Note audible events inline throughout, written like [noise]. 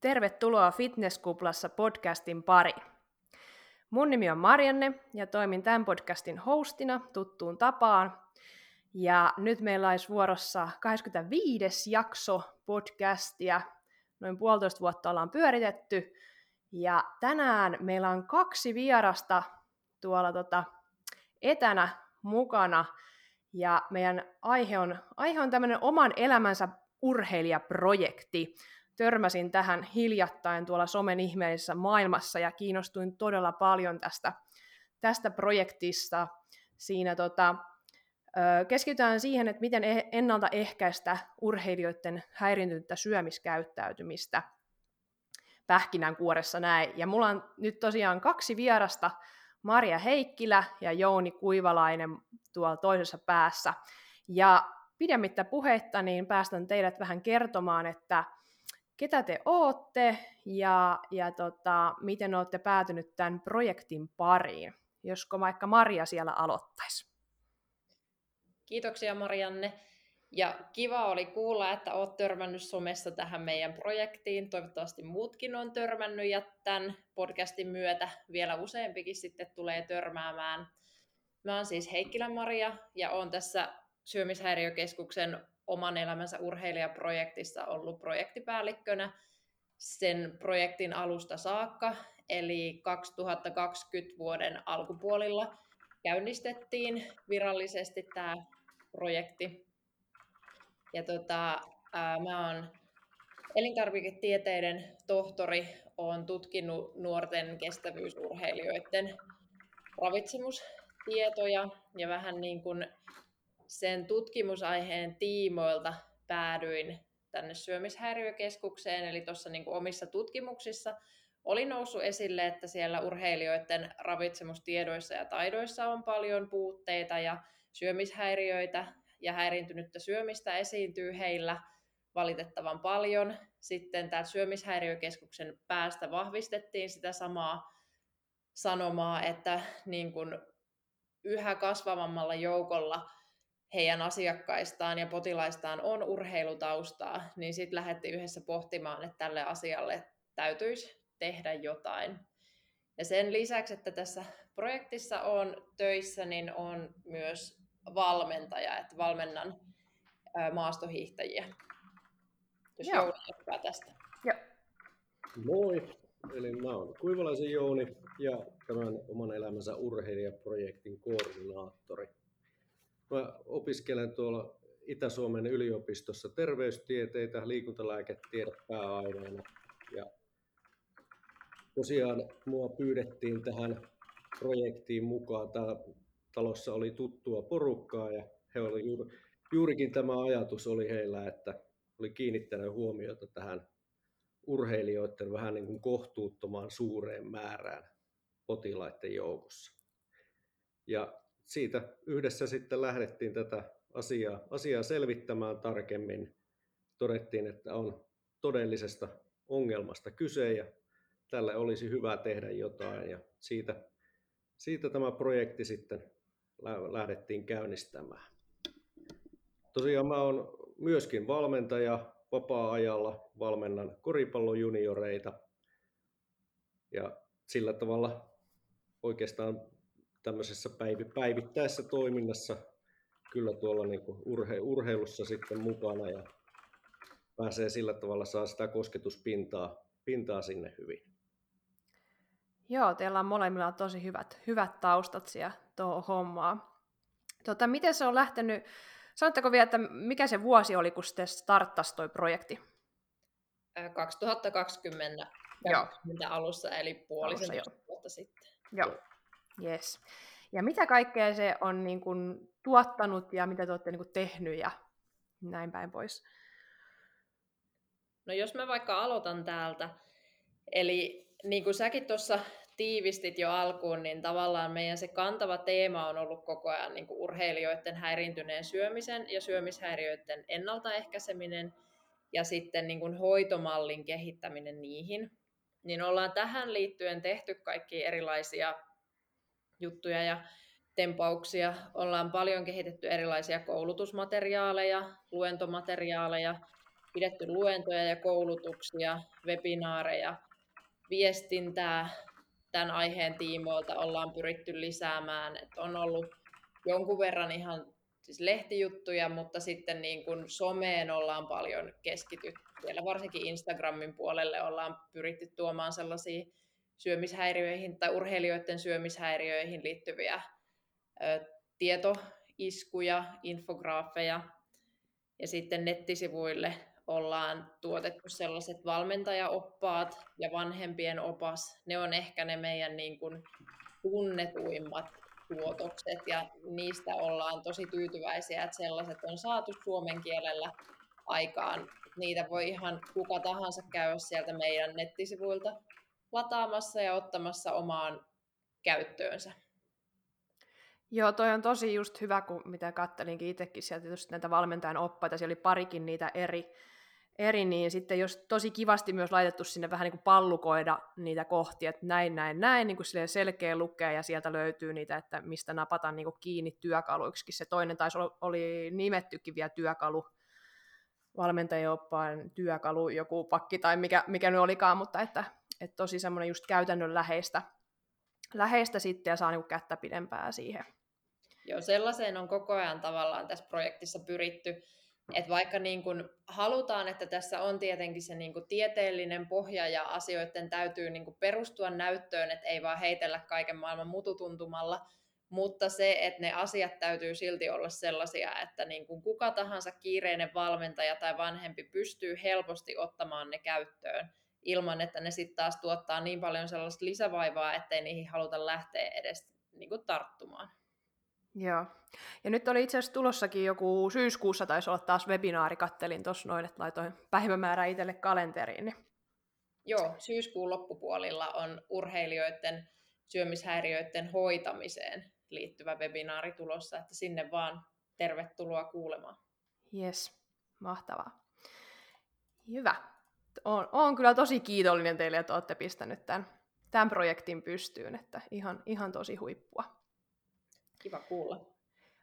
Tervetuloa Fitnesskuplassa podcastin pariin. Mun nimi on Marianne ja toimin tämän podcastin hostina tuttuun tapaan. Ja nyt meillä olisi vuorossa 25. jakso podcastia. Noin puolitoista vuotta ollaan pyöritetty. Ja tänään meillä on kaksi vierasta tuolla tota etänä mukana. Ja meidän aihe on, aihe on tämmöinen oman elämänsä urheilijaprojekti törmäsin tähän hiljattain tuolla somen ihmeellisessä maailmassa ja kiinnostuin todella paljon tästä, tästä projektista. Siinä tota, keskitytään siihen, että miten e-, ennaltaehkäistä urheilijoiden häiriintynyttä syömiskäyttäytymistä pähkinänkuoressa näin. Ja mulla on nyt tosiaan kaksi vierasta, Maria Heikkilä ja Jouni Kuivalainen tuolla toisessa päässä. Ja pidemmittä puheitta, niin päästän teidät vähän kertomaan, että ketä te ootte ja, ja tota, miten olette päätynyt tämän projektin pariin. Josko vaikka Maria siellä aloittaisi. Kiitoksia Marianne. Ja kiva oli kuulla, että olet törmännyt somessa tähän meidän projektiin. Toivottavasti muutkin on törmännyt ja tämän podcastin myötä vielä useampikin sitten tulee törmäämään. Mä oon siis Heikkilä Maria ja oon tässä syömishäiriökeskuksen oman elämänsä urheilijaprojektissa ollut projektipäällikkönä sen projektin alusta saakka, eli 2020 vuoden alkupuolilla käynnistettiin virallisesti tämä projekti. Ja tota, ää, mä oon elintarviketieteiden tohtori, olen tutkinut nuorten kestävyysurheilijoiden ravitsemustietoja ja vähän niin kuin sen tutkimusaiheen tiimoilta päädyin tänne syömishäiriökeskukseen, eli tuossa niin omissa tutkimuksissa oli noussut esille, että siellä urheilijoiden ravitsemustiedoissa ja taidoissa on paljon puutteita ja syömishäiriöitä ja häiriintynyttä syömistä esiintyy heillä valitettavan paljon. Sitten täältä syömishäiriökeskuksen päästä vahvistettiin sitä samaa sanomaa, että niin kuin yhä kasvavammalla joukolla heidän asiakkaistaan ja potilaistaan on urheilutaustaa, niin sitten lähdettiin yhdessä pohtimaan, että tälle asialle täytyisi tehdä jotain. Ja sen lisäksi, että tässä projektissa on töissä, niin on myös valmentaja, että valmennan maastohiihtäjiä. Jos Joo. Jouni tästä. Joo. Moi, eli mä oon Kuivalaisen Jouni ja tämän oman elämänsä urheilijaprojektin koordinaattori. Mä opiskelen tuolla Itä-Suomen yliopistossa terveystieteitä, liikuntalääketiede pääaineena. Ja tosiaan mua pyydettiin tähän projektiin mukaan. Täällä talossa oli tuttua porukkaa ja he oli juuri, juurikin tämä ajatus oli heillä, että oli kiinnittänyt huomiota tähän urheilijoiden vähän niin kuin kohtuuttomaan suureen määrään potilaiden joukossa. Ja siitä yhdessä sitten lähdettiin tätä asiaa, asiaa selvittämään tarkemmin. Todettiin, että on todellisesta ongelmasta kyse ja tälle olisi hyvä tehdä jotain ja siitä, siitä tämä projekti sitten lähdettiin käynnistämään. Tosiaan mä olen myöskin valmentaja vapaa-ajalla, valmennan koripallojunioreita ja sillä tavalla oikeastaan tämmöisessä päivittäisessä toiminnassa kyllä tuolla niin kuin urhe, urheilussa sitten mukana ja pääsee sillä tavalla saa sitä kosketuspintaa pintaa sinne hyvin. Joo, teillä on molemmilla tosi hyvät, hyvät taustat siellä tuohon hommaa. Tota, miten se on lähtenyt, sanotteko vielä, että mikä se vuosi oli, kun sitten starttasi tuo projekti? 2020 Joo. alussa, eli puolisen vuotta sitten. Joo. Yes. Ja mitä kaikkea se on niin kuin, tuottanut ja mitä te olette niin kuin, tehnyt ja näin päin pois? No jos mä vaikka aloitan täältä, eli niin kuin säkin tuossa tiivistit jo alkuun, niin tavallaan meidän se kantava teema on ollut koko ajan niin kuin urheilijoiden häiriintyneen syömisen ja syömishäiriöiden ennaltaehkäiseminen ja sitten niin kuin hoitomallin kehittäminen niihin. Niin ollaan tähän liittyen tehty kaikki erilaisia juttuja ja tempauksia. Ollaan paljon kehitetty erilaisia koulutusmateriaaleja, luentomateriaaleja pidetty luentoja ja koulutuksia, webinaareja, viestintää tämän aiheen tiimoilta ollaan pyritty lisäämään. Et on ollut jonkun verran ihan siis lehtijuttuja, mutta sitten niin kuin someen ollaan paljon keskitytty. Siellä varsinkin Instagramin puolelle ollaan pyritty tuomaan sellaisia syömishäiriöihin tai urheilijoiden syömishäiriöihin liittyviä tietoiskuja, infograafeja. Ja sitten nettisivuille ollaan tuotettu sellaiset valmentajaoppaat ja vanhempien opas. Ne on ehkä ne meidän niin kuin tunnetuimmat tuotokset ja niistä ollaan tosi tyytyväisiä, että sellaiset on saatu suomen kielellä aikaan. Niitä voi ihan kuka tahansa käydä sieltä meidän nettisivuilta lataamassa ja ottamassa omaan käyttöönsä. Joo, toi on tosi just hyvä, kun mitä kattelinkin itsekin sieltä tietysti näitä valmentajan oppaita, siellä oli parikin niitä eri, eri, niin sitten jos tosi kivasti myös laitettu sinne vähän niin kuin pallukoida niitä kohtia, että näin, näin, näin, niin kuin selkeä lukee ja sieltä löytyy niitä, että mistä napata niin kuin kiinni työkaluiksi. Se toinen taisi oli nimettykin vielä työkalu, valmentajan oppaan työkalu, joku pakki tai mikä, mikä nyt olikaan, mutta että, että tosi semmoinen just käytännön läheistä, läheistä sitten ja saa niin kuin kättä pidempää siihen. Joo, sellaiseen on koko ajan tavallaan tässä projektissa pyritty, että vaikka niin kun halutaan, että tässä on tietenkin se niin tieteellinen pohja ja asioiden täytyy niin perustua näyttöön, että ei vaan heitellä kaiken maailman mututuntumalla, mutta se, että ne asiat täytyy silti olla sellaisia, että niin kuin kuka tahansa kiireinen valmentaja tai vanhempi pystyy helposti ottamaan ne käyttöön ilman, että ne sitten taas tuottaa niin paljon sellaista lisävaivaa, ettei niihin haluta lähteä edes niin kuin tarttumaan. Joo. Ja nyt oli itse asiassa tulossakin joku syyskuussa taisi olla taas webinaari, kattelin tuossa noin, että laitoin päivämäärä itselle kalenteriin. Niin... Joo, syyskuun loppupuolilla on urheilijoiden syömishäiriöiden hoitamiseen liittyvä webinaari tulossa, että sinne vaan tervetuloa kuulemaan. Yes, mahtavaa. Hyvä. Olen, olen kyllä tosi kiitollinen teille, että olette pistänyt tämän, tämän projektin pystyyn, että ihan, ihan tosi huippua. Kiva kuulla.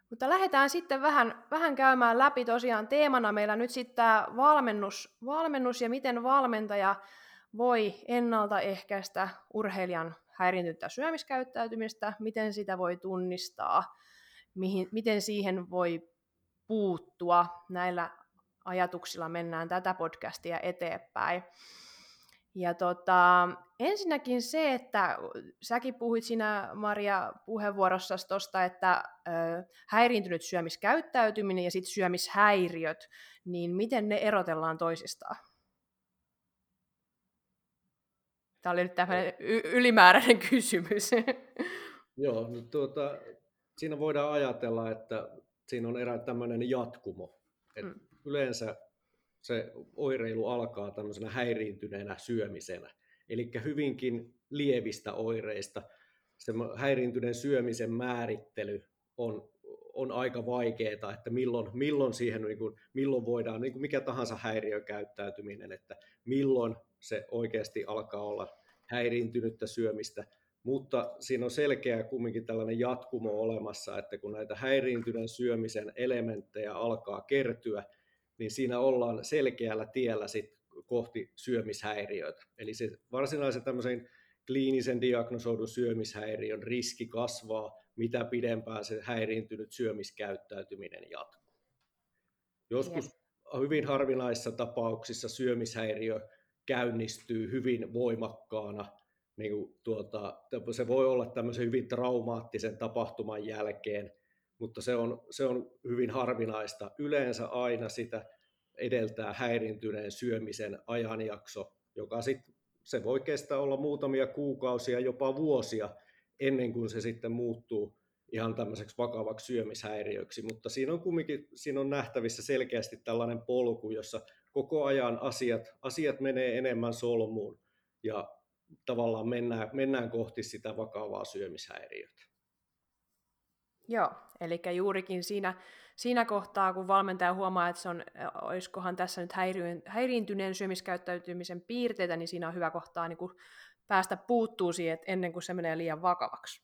Mutta lähdetään sitten vähän, vähän käymään läpi tosiaan teemana meillä nyt sitten tämä valmennus, valmennus ja miten valmentaja voi ennaltaehkäistä urheilijan häiriintynyttä syömiskäyttäytymistä, miten sitä voi tunnistaa, mihin, miten siihen voi puuttua. Näillä ajatuksilla mennään tätä podcastia eteenpäin. Ja tota, ensinnäkin se, että säkin puhuit siinä Maria puheenvuorossa tuosta, että ö, häiriintynyt syömiskäyttäytyminen ja sitten syömishäiriöt, niin miten ne erotellaan toisistaan? Tämä oli nyt tämmöinen y- ylimääräinen kysymys. [laughs] Joo, no tuota, siinä voidaan ajatella, että siinä on erään tämmöinen jatkumo. Et mm. Yleensä se oireilu alkaa tämmöisenä häiriintyneenä syömisenä. Eli hyvinkin lievistä oireista. Se häiriintyneen syömisen määrittely on, on aika vaikeaa, että milloin, milloin siihen, niin kuin, milloin voidaan, niin kuin mikä tahansa häiriökäyttäytyminen, että milloin se oikeasti alkaa olla häiriintynyttä syömistä, mutta siinä on selkeä kumminkin tällainen jatkumo olemassa, että kun näitä häiriintyneen syömisen elementtejä alkaa kertyä, niin siinä ollaan selkeällä tiellä sit kohti syömishäiriöitä. Eli se varsinaisen tämmöisen kliinisen diagnosoidun syömishäiriön riski kasvaa, mitä pidempään se häiriintynyt syömiskäyttäytyminen jatkuu. Joskus hyvin harvinaisissa tapauksissa syömishäiriö käynnistyy hyvin voimakkaana. Niin kuin tuota, se voi olla tämmöisen hyvin traumaattisen tapahtuman jälkeen, mutta se on, se on hyvin harvinaista. Yleensä aina sitä edeltää häirintyneen syömisen ajanjakso, joka sit, se voi kestää olla muutamia kuukausia, jopa vuosia, ennen kuin se sitten muuttuu ihan tämmöiseksi vakavaksi syömishäiriöksi, mutta siinä on kumminkin siinä on nähtävissä selkeästi tällainen polku, jossa koko ajan asiat, asiat menee enemmän solmuun ja tavallaan mennään, mennään kohti sitä vakavaa syömishäiriötä. Joo, eli juurikin siinä, siinä kohtaa, kun valmentaja huomaa, että se on, olisikohan tässä nyt häiriintyneen syömiskäyttäytymisen piirteitä, niin siinä on hyvä kohtaa niin kuin päästä puuttuu siihen, ennen kuin se menee liian vakavaksi.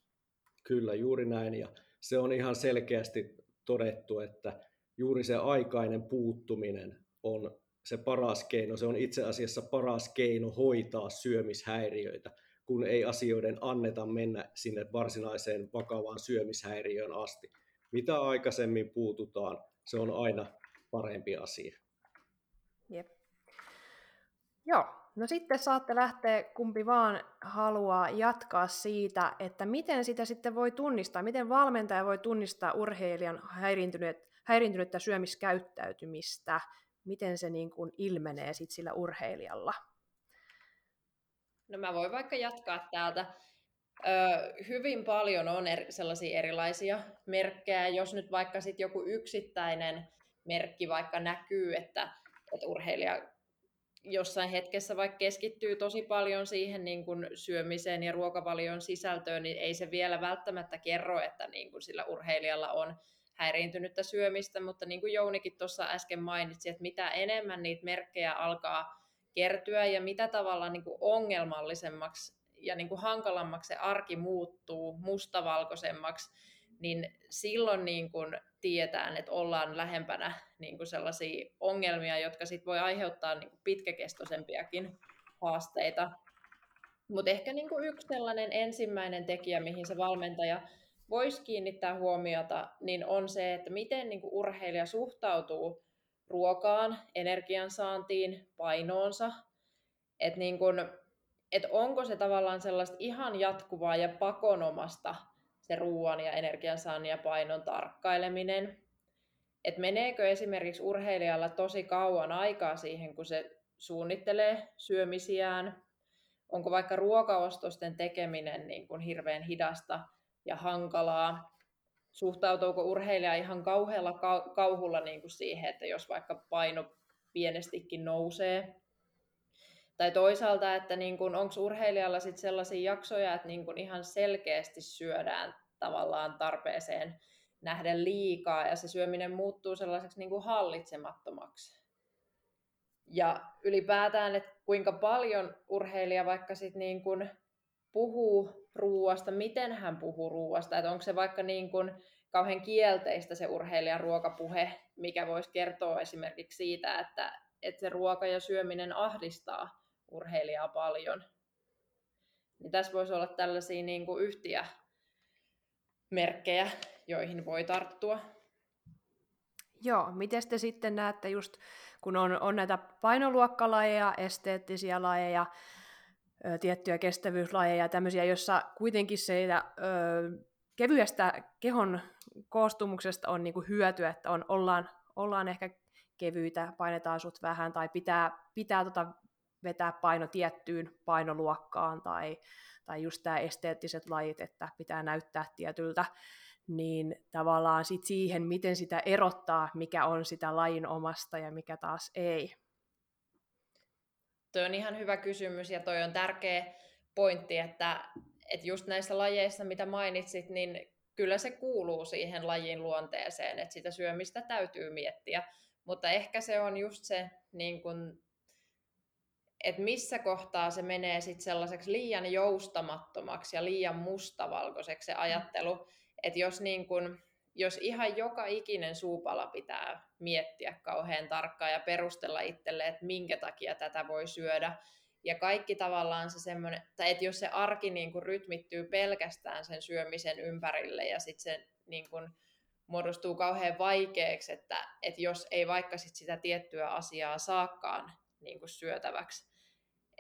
Kyllä, juuri näin. Ja se on ihan selkeästi todettu, että juuri se aikainen puuttuminen on se paras keino, se on itse asiassa paras keino hoitaa syömishäiriöitä, kun ei asioiden anneta mennä sinne varsinaiseen vakavaan syömishäiriöön asti. Mitä aikaisemmin puututaan, se on aina parempi asia. Jep. Joo, no sitten saatte lähteä kumpi vaan haluaa jatkaa siitä, että miten sitä sitten voi tunnistaa, miten valmentaja voi tunnistaa urheilijan häiriintynyt, häiriintynyttä syömiskäyttäytymistä, miten se niin kuin ilmenee sit sillä urheilijalla. No mä voin vaikka jatkaa täältä. Hyvin paljon on er, sellaisia erilaisia merkkejä, jos nyt vaikka sit joku yksittäinen merkki vaikka näkyy, että, että urheilija jossain hetkessä vaikka keskittyy tosi paljon siihen niin kuin syömiseen ja ruokavalion sisältöön, niin ei se vielä välttämättä kerro, että niin kuin sillä urheilijalla on häiriintynyttä syömistä, mutta niin kuin Jounikin tuossa äsken mainitsi, että mitä enemmän niitä merkkejä alkaa kertyä ja mitä tavallaan niin kuin ongelmallisemmaksi ja niin kuin hankalammaksi se arki muuttuu, mustavalkoisemmaksi, niin silloin niin kuin tietään, että ollaan lähempänä niin kuin sellaisia ongelmia, jotka sit voi aiheuttaa niin kuin pitkäkestoisempiakin haasteita. Mutta ehkä niin kuin yksi sellainen ensimmäinen tekijä, mihin se valmentaja voisi kiinnittää huomiota, niin on se, että miten niin kuin urheilija suhtautuu ruokaan, energiansaantiin, painoonsa. Että niin kuin, et onko se tavallaan sellaista ihan jatkuvaa ja pakonomasta se ruoan ja energiansaannin ja painon tarkkaileminen. Että meneekö esimerkiksi urheilijalla tosi kauan aikaa siihen, kun se suunnittelee syömisiään, onko vaikka ruokaostosten tekeminen niin kuin hirveän hidasta ja hankalaa, suhtautuuko urheilija ihan kauhealla kauhulla niin kuin siihen, että jos vaikka paino pienestikin nousee, tai toisaalta, että niin onko urheilijalla sit sellaisia jaksoja, että niin kuin ihan selkeästi syödään tavallaan tarpeeseen nähdä liikaa ja se syöminen muuttuu sellaiseksi niin kuin hallitsemattomaksi. Ja ylipäätään, että kuinka paljon urheilija vaikka sit niin kuin puhuu ruuasta, miten hän puhuu ruuasta, että onko se vaikka niin kuin kauhean kielteistä se urheilijan ruokapuhe, mikä voisi kertoa esimerkiksi siitä, että, että se ruoka ja syöminen ahdistaa urheilijaa paljon. Niin tässä voisi olla tällaisia niin kuin yhtiä merkkejä, joihin voi tarttua. Joo, miten te sitten näette just, kun on, on näitä painoluokkalajeja, esteettisiä lajeja, ö, tiettyjä kestävyyslajeja, tämmöisiä, jossa kuitenkin se ö, kevyestä kehon koostumuksesta on niinku hyötyä, että on, ollaan, ollaan ehkä kevyitä, painetaan sut vähän, tai pitää, pitää tota vetää paino tiettyyn painoluokkaan, tai, tai just tämä esteettiset lajit, että pitää näyttää tietyltä, niin tavallaan sit siihen, miten sitä erottaa, mikä on sitä lajin omasta ja mikä taas ei. Tuo on ihan hyvä kysymys ja toi on tärkeä pointti, että, että just näissä lajeissa, mitä mainitsit, niin kyllä se kuuluu siihen lajin luonteeseen, että sitä syömistä täytyy miettiä. Mutta ehkä se on just se, niin kun, että missä kohtaa se menee sit sellaiseksi liian joustamattomaksi ja liian mustavalkoiseksi se ajattelu, että jos, niin kun, jos ihan joka ikinen suupala pitää miettiä kauhean tarkkaan ja perustella itselle, että minkä takia tätä voi syödä, ja kaikki tavallaan se semmoinen, tai että jos se arki niin kuin rytmittyy pelkästään sen syömisen ympärille ja sitten se niin kuin muodostuu kauhean vaikeaksi, että, että jos ei vaikka sit sitä tiettyä asiaa saakaan niin kuin syötäväksi.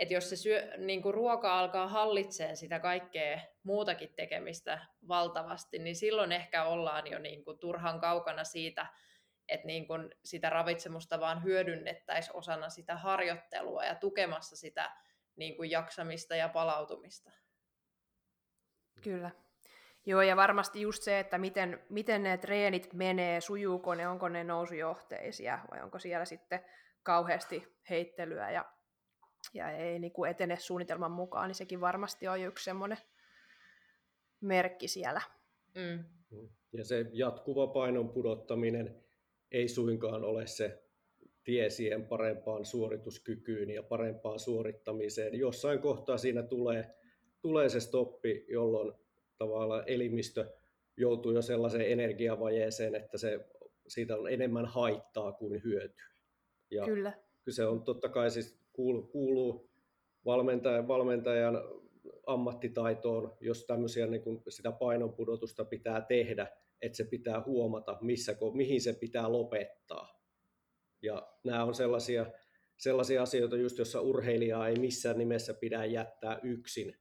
Että jos se syö, niin kuin ruoka alkaa hallitseen sitä kaikkea muutakin tekemistä valtavasti, niin silloin ehkä ollaan jo niin kuin turhan kaukana siitä, että niin kun sitä ravitsemusta vaan hyödynnettäisiin osana sitä harjoittelua ja tukemassa sitä niin kun jaksamista ja palautumista. Kyllä. Joo, ja varmasti just se, että miten, miten ne treenit menee, sujuuko ne, onko ne nousujohteisia vai onko siellä sitten kauheasti heittelyä ja, ja ei niin kuin etene suunnitelman mukaan, niin sekin varmasti on yksi semmoinen merkki siellä. Mm. Ja se jatkuva painon pudottaminen, ei suinkaan ole se tie siihen parempaan suorituskykyyn ja parempaan suorittamiseen. Jossain kohtaa siinä tulee, tulee se stoppi, jolloin tavallaan elimistö joutuu jo sellaiseen energiavajeeseen, että se, siitä on enemmän haittaa kuin hyötyä. Ja Kyllä. kyse on totta kai siis kuuluu, kuuluu valmentajan, valmentajan ammattitaitoon, jos tämmöisiä niin kuin sitä painonpudotusta pitää tehdä, että se pitää huomata, missä, mihin se pitää lopettaa. Ja nämä on sellaisia, sellaisia asioita, just jossa urheilijaa ei missään nimessä pidä jättää yksin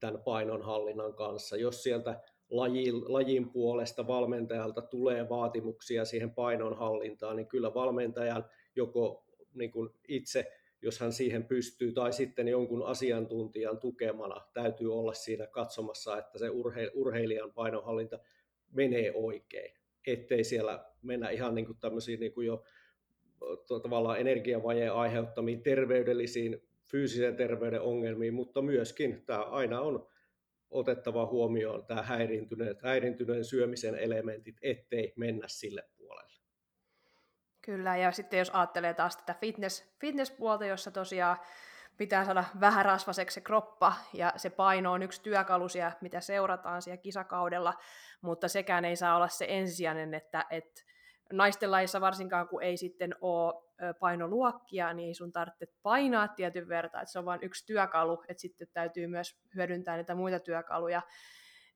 tämän painonhallinnan kanssa. Jos sieltä lajin, lajin puolesta valmentajalta tulee vaatimuksia siihen painonhallintaan, niin kyllä valmentajan joko niin kuin itse, jos hän siihen pystyy, tai sitten jonkun asiantuntijan tukemana täytyy olla siinä katsomassa, että se urheilijan painonhallinta menee oikein, ettei siellä mennä ihan niin kuin tämmöisiin niin kuin jo tavallaan energiavajeen aiheuttamiin terveydellisiin, fyysisen terveyden ongelmiin, mutta myöskin tämä aina on otettava huomioon tämä häiriintyneen syömisen elementit, ettei mennä sille puolelle. Kyllä, ja sitten jos ajattelee taas tätä fitness, fitness-puolta, jossa tosiaan pitää saada vähän rasvaseksi se kroppa, ja se paino on yksi työkalusia, mitä seurataan siellä kisakaudella, mutta sekään ei saa olla se ensisijainen, että, että naisten lajissa varsinkaan, kun ei sitten ole painoluokkia, niin ei sun tarvitse painaa tietyn verran, että se on vain yksi työkalu, että sitten täytyy myös hyödyntää niitä muita työkaluja,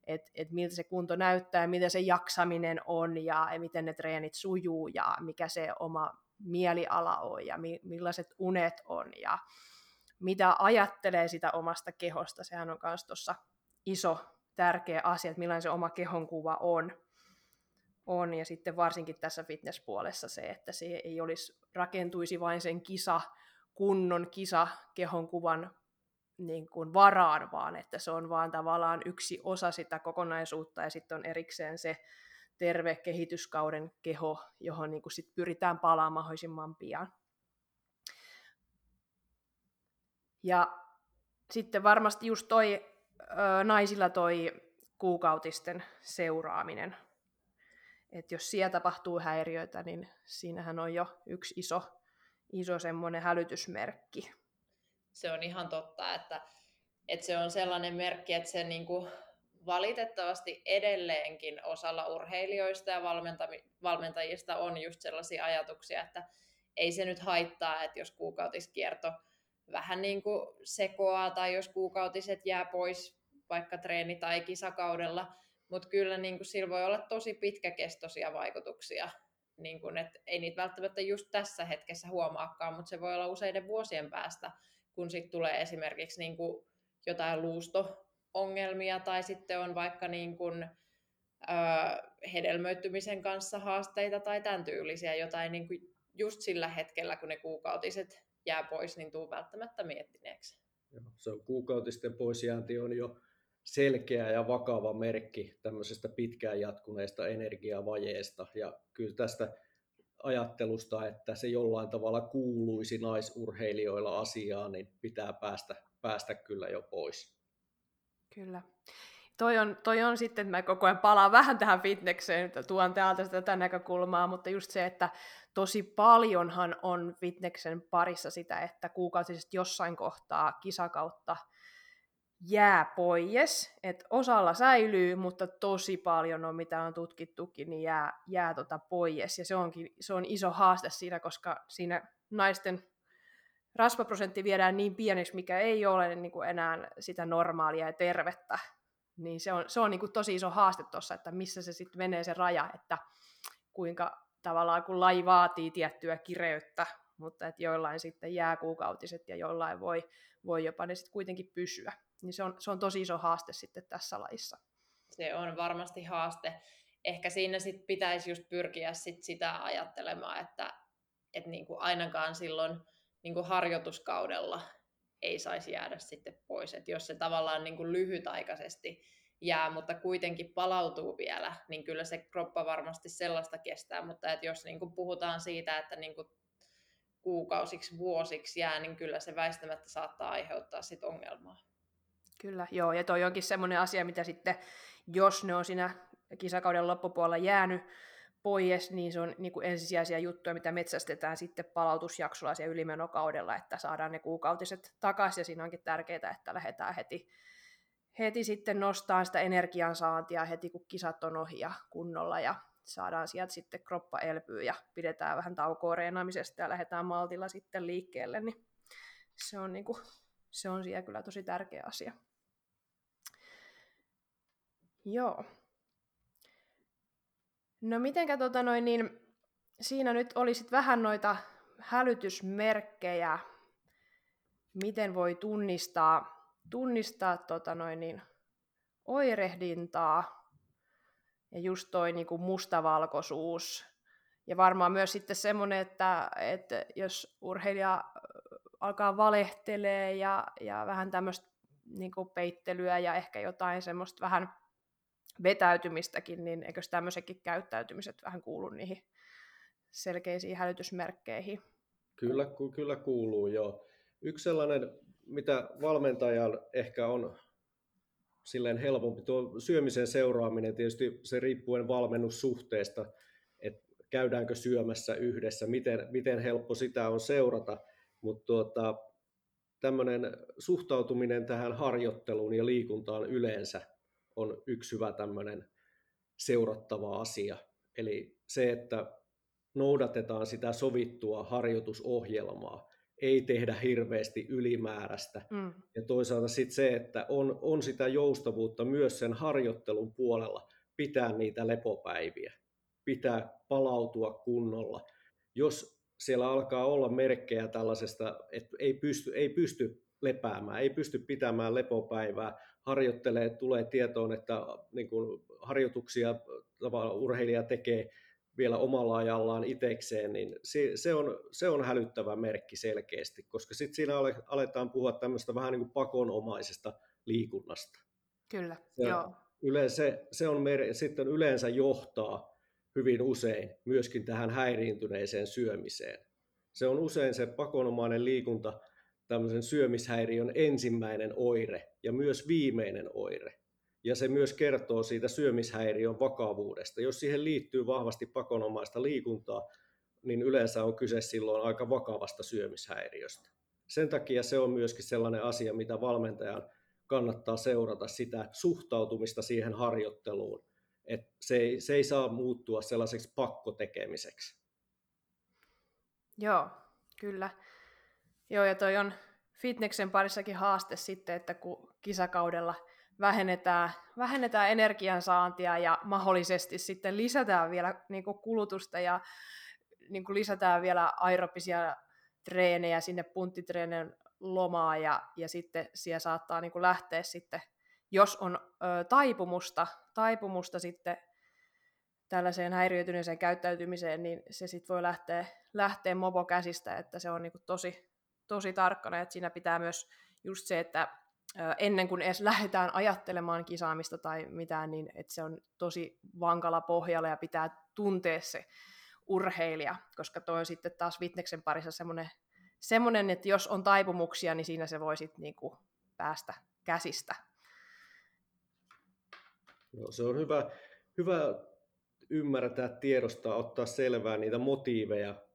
että et miltä se kunto näyttää, miten se jaksaminen on, ja miten ne treenit sujuu, ja mikä se oma mieliala on, ja mi- millaiset unet on, ja mitä ajattelee sitä omasta kehosta. Sehän on myös tuossa iso, tärkeä asia, että millainen se oma kehonkuva on on, ja sitten varsinkin tässä fitnesspuolessa se, että se ei olisi, rakentuisi vain sen kisa, kunnon kisa kehonkuvan niin kuin varaan, vaan että se on vaan tavallaan yksi osa sitä kokonaisuutta, ja sitten on erikseen se terve kehityskauden keho, johon niin kuin sit pyritään palaamaan mahdollisimman pian. Ja sitten varmasti just toi ö, naisilla toi kuukautisten seuraaminen että jos siellä tapahtuu häiriöitä, niin siinähän on jo yksi iso, iso semmoinen hälytysmerkki. Se on ihan totta, että, että se on sellainen merkki, että se niinku valitettavasti edelleenkin osalla urheilijoista ja valmentajista on just sellaisia ajatuksia, että ei se nyt haittaa, että jos kuukautiskierto vähän niin kuin sekoaa tai jos kuukautiset jää pois vaikka treeni- tai kisakaudella, mutta kyllä niin kuin, sillä voi olla tosi pitkäkestoisia vaikutuksia. Niin kuin, et ei niitä välttämättä just tässä hetkessä huomaakaan, mutta se voi olla useiden vuosien päästä, kun sitten tulee esimerkiksi niin kuin, jotain luusto-ongelmia tai sitten on vaikka niin kuin, ö, hedelmöittymisen kanssa haasteita tai tämän tyylisiä, jotain niin kuin just sillä hetkellä, kun ne kuukautiset jää pois, niin tuu välttämättä miettineeksi. Joo, se on kuukautisten poisjäänti on jo selkeä ja vakava merkki tämmöisestä pitkään jatkuneesta energiavajeesta. Ja kyllä tästä ajattelusta, että se jollain tavalla kuuluisi naisurheilijoilla asiaan, niin pitää päästä, päästä kyllä jo pois. Kyllä. Toi on, toi on sitten, että mä koko ajan palaan vähän tähän fitnekseen, tuon täältä tätä näkökulmaa, mutta just se, että tosi paljonhan on fitneksen parissa sitä, että kuukautisesti jossain kohtaa kisakautta – jää pois, että osalla säilyy, mutta tosi paljon on, mitä on tutkittukin, niin jää, jää tota pois. Ja se, onkin, se on iso haaste siinä, koska siinä naisten rasvaprosentti viedään niin pieneksi, mikä ei ole niin kuin enää sitä normaalia ja tervettä. Niin se on, se on niin kuin tosi iso haaste tuossa, että missä se sitten menee se raja, että kuinka tavallaan kun laji vaatii tiettyä kireyttä, mutta että joillain sitten jää kuukautiset ja jollain voi, voi jopa ne sitten kuitenkin pysyä niin se on, se on tosi iso haaste sitten tässä lajissa. Se on varmasti haaste. Ehkä siinä sit pitäisi just pyrkiä sit sitä ajattelemaan, että et niinku ainakaan silloin niinku harjoituskaudella ei saisi jäädä sitten pois. Et jos se tavallaan niinku lyhytaikaisesti jää, mutta kuitenkin palautuu vielä, niin kyllä se kroppa varmasti sellaista kestää. Mutta et jos niinku puhutaan siitä, että niinku kuukausiksi, vuosiksi jää, niin kyllä se väistämättä saattaa aiheuttaa sit ongelmaa. Kyllä, joo, ja toi onkin semmoinen asia, mitä sitten, jos ne on siinä kisakauden loppupuolella jäänyt pois, niin se on niin kuin ensisijaisia juttuja, mitä metsästetään sitten palautusjaksolla ja ylimenokaudella, että saadaan ne kuukautiset takaisin, ja siinä onkin tärkeää, että lähdetään heti, heti sitten nostaa sitä energiansaantia heti, kun kisat on ohi ja kunnolla, ja saadaan sieltä sitten kroppa elpyy ja pidetään vähän taukoa reenaamisesta ja lähdetään maltilla sitten liikkeelle, niin se on, niin kuin, se on siellä kyllä tosi tärkeä asia. Joo. No mitenkä tota noin, niin siinä nyt olisit vähän noita hälytysmerkkejä, miten voi tunnistaa, tunnistaa tota noin, niin, oirehdintaa ja just toi niin kuin mustavalkoisuus. Ja varmaan myös sitten semmoinen, että, että jos urheilija alkaa valehtelee ja, ja vähän tämmöistä niin peittelyä ja ehkä jotain semmoista vähän vetäytymistäkin, niin eikö tämmöisetkin käyttäytymiset vähän kuulu niihin selkeisiin hälytysmerkkeihin? Kyllä, kyllä kuuluu, joo. Yksi sellainen, mitä valmentajan ehkä on silleen helpompi, tuo syömisen seuraaminen tietysti se riippuen valmennussuhteesta, että käydäänkö syömässä yhdessä, miten, miten helppo sitä on seurata, mutta tuota, tämmöinen suhtautuminen tähän harjoitteluun ja liikuntaan yleensä on yksi hyvä tämmöinen seurattava asia. Eli se, että noudatetaan sitä sovittua harjoitusohjelmaa, ei tehdä hirveästi ylimääräistä. Mm. Ja toisaalta sitten se, että on, on sitä joustavuutta myös sen harjoittelun puolella, pitää niitä lepopäiviä, pitää palautua kunnolla. Jos siellä alkaa olla merkkejä tällaisesta, että ei pysty, ei pysty lepäämään, ei pysty pitämään lepopäivää, harjoittelee, tulee tietoon, että niin kuin harjoituksia urheilija tekee vielä omalla ajallaan itekseen, niin se, se, on, se on hälyttävä merkki selkeästi, koska sitten siinä aletaan puhua tämmöistä vähän niin kuin pakonomaisesta liikunnasta. Kyllä, se, joo. Yleensä, se, on mer- sitten yleensä johtaa hyvin usein myöskin tähän häiriintyneeseen syömiseen. Se on usein se pakonomainen liikunta tämmöisen syömishäiriön ensimmäinen oire ja myös viimeinen oire ja se myös kertoo siitä syömishäiriön vakavuudesta. Jos siihen liittyy vahvasti pakonomaista liikuntaa, niin yleensä on kyse silloin aika vakavasta syömishäiriöstä. Sen takia se on myöskin sellainen asia, mitä valmentajan kannattaa seurata sitä suhtautumista siihen harjoitteluun. Et se, ei, se ei saa muuttua sellaiseksi pakkotekemiseksi. Joo, kyllä. Joo, ja toi on fitneksen parissakin haaste sitten, että kun kisakaudella – vähennetään, vähennetään energiansaantia ja mahdollisesti sitten lisätään vielä niin kulutusta ja niin lisätään vielä aerobisia treenejä sinne punttitreenien lomaa ja, ja sitten siellä saattaa niin lähteä sitten, jos on ö, taipumusta, taipumusta sitten tällaiseen häiriötyneeseen käyttäytymiseen, niin se sitten voi lähteä, lähteä mopo käsistä, että se on niin kuin tosi, tosi tarkkana, että siinä pitää myös just se, että ennen kuin edes [laughs] lähdetään ajattelemaan kisaamista tai mitään, niin että se on tosi vankalla pohjalla ja pitää tuntea se urheilija, koska toi on sitten taas fitneksen parissa semmoinen, semmoinen että jos on taipumuksia, niin siinä se voi sitten niinku päästä käsistä. No, se on hyvä, hyvä ymmärtää, tiedostaa, ottaa selvää niitä motiiveja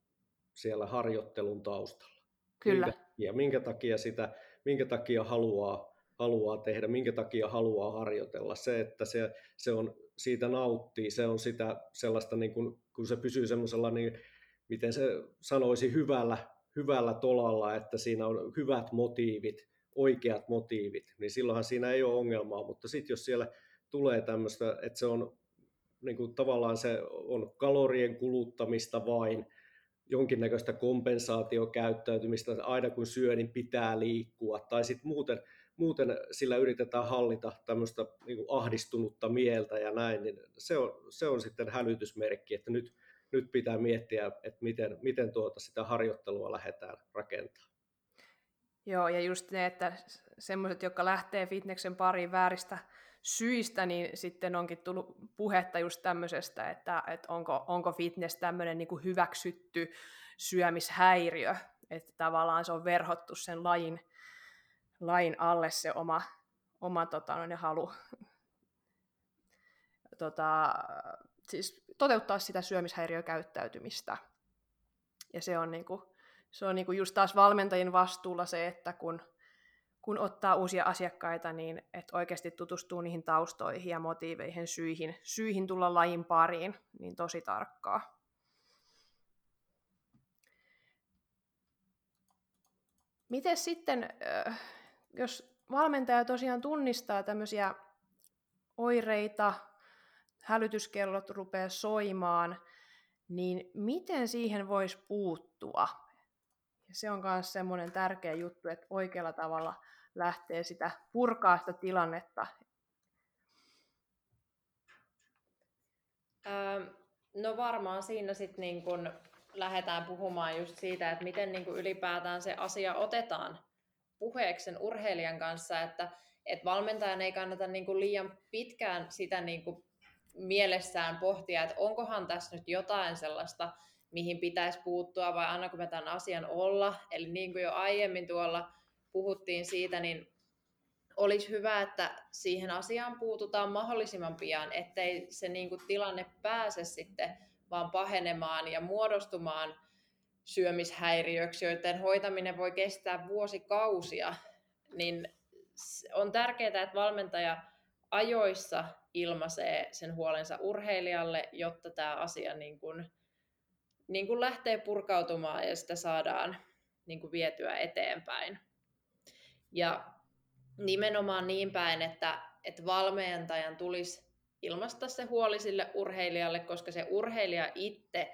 siellä harjoittelun taustalla. Kyllä. Minkä takia, minkä takia, sitä, minkä takia haluaa haluaa tehdä, minkä takia haluaa harjoitella. Se, että se, se on, siitä nauttii, se on sitä sellaista, niin kuin, kun se pysyy semmoisella, niin miten se sanoisi, hyvällä, hyvällä tolalla, että siinä on hyvät motiivit, oikeat motiivit, niin silloinhan siinä ei ole ongelmaa, mutta sitten jos siellä tulee tämmöistä, että se on niin kuin tavallaan se on kalorien kuluttamista vain, jonkinnäköistä kompensaatiokäyttäytymistä, aina kun syö, niin pitää liikkua, tai sitten muuten muuten sillä yritetään hallita tämmöistä niin kuin ahdistunutta mieltä ja näin, niin se on, se on sitten hälytysmerkki, että nyt, nyt pitää miettiä, että miten, miten tuota sitä harjoittelua lähdetään rakentamaan. Joo, ja just ne, että semmoiset, jotka lähtee fitneksen pariin vääristä syistä, niin sitten onkin tullut puhetta just tämmöisestä, että, että onko, onko fitness tämmöinen niin kuin hyväksytty syömishäiriö, että tavallaan se on verhottu sen lajin lain alle se oma, oma tota, ne halu tota, siis toteuttaa sitä syömishäiriökäyttäytymistä. Ja se on, niinku, se on niinku just taas valmentajien vastuulla se, että kun, kun ottaa uusia asiakkaita, niin että oikeasti tutustuu niihin taustoihin ja motiiveihin, syihin, syihin tulla lajin pariin, niin tosi tarkkaa. Miten sitten, jos valmentaja tosiaan tunnistaa tämmöisiä oireita, hälytyskellot rupeaa soimaan, niin miten siihen voisi puuttua? Ja se on myös semmoinen tärkeä juttu, että oikealla tavalla lähtee sitä purkaa sitä tilannetta. Öö, no varmaan siinä sitten niin kun lähdetään puhumaan just siitä, että miten niin ylipäätään se asia otetaan puheeksi sen urheilijan kanssa, että, että valmentajan ei kannata niin liian pitkään sitä niin mielessään pohtia, että onkohan tässä nyt jotain sellaista, mihin pitäisi puuttua vai annako me tämän asian olla. Eli niin kuin jo aiemmin tuolla puhuttiin siitä, niin olisi hyvä, että siihen asiaan puututaan mahdollisimman pian, ettei se niin kuin tilanne pääse sitten vaan pahenemaan ja muodostumaan syömishäiriöksi, joiden hoitaminen voi kestää vuosikausia, niin on tärkeää, että valmentaja ajoissa ilmaisee sen huolensa urheilijalle, jotta tämä asia niin kuin, niin kuin lähtee purkautumaan ja sitä saadaan niin kuin vietyä eteenpäin. Ja nimenomaan niin päin, että, että valmentajan tulisi ilmaista se huoli sille urheilijalle, koska se urheilija itse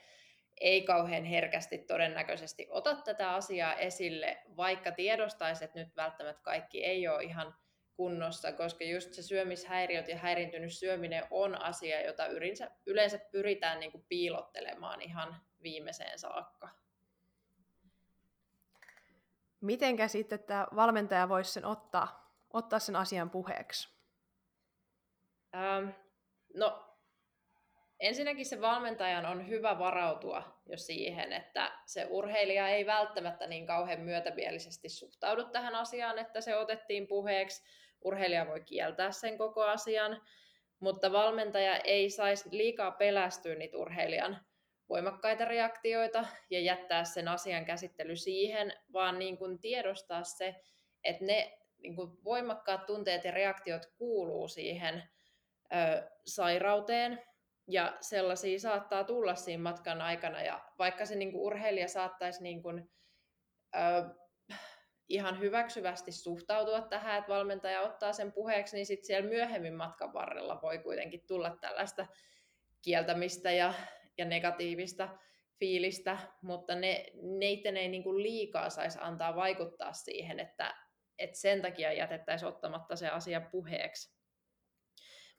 ei kauhean herkästi todennäköisesti ota tätä asiaa esille, vaikka tiedostaisi, että nyt välttämättä kaikki ei ole ihan kunnossa, koska just se syömishäiriöt ja häirintynyt syöminen on asia, jota yleensä, yleensä pyritään niin kuin piilottelemaan ihan viimeiseen saakka. Mitenkä sitten tämä valmentaja voisi sen ottaa, ottaa sen asian puheeksi? Ähm, no, ensinnäkin se valmentajan on hyvä varautua jo siihen, että se urheilija ei välttämättä niin kauhean myötämielisesti suhtaudu tähän asiaan, että se otettiin puheeksi. Urheilija voi kieltää sen koko asian, mutta valmentaja ei saisi liikaa pelästyä niitä urheilijan voimakkaita reaktioita ja jättää sen asian käsittely siihen, vaan niin kuin tiedostaa se, että ne niin kuin voimakkaat tunteet ja reaktiot kuuluu siihen ö, sairauteen, ja sellaisia saattaa tulla siinä matkan aikana, ja vaikka se niin kuin urheilija saattaisi niin kuin, ö, ihan hyväksyvästi suhtautua tähän, että valmentaja ottaa sen puheeksi, niin sitten siellä myöhemmin matkan varrella voi kuitenkin tulla tällaista kieltämistä ja ja negatiivista fiilistä, mutta ne, neitten ei niin kuin liikaa saisi antaa vaikuttaa siihen, että, että sen takia jätettäisiin ottamatta se asia puheeksi.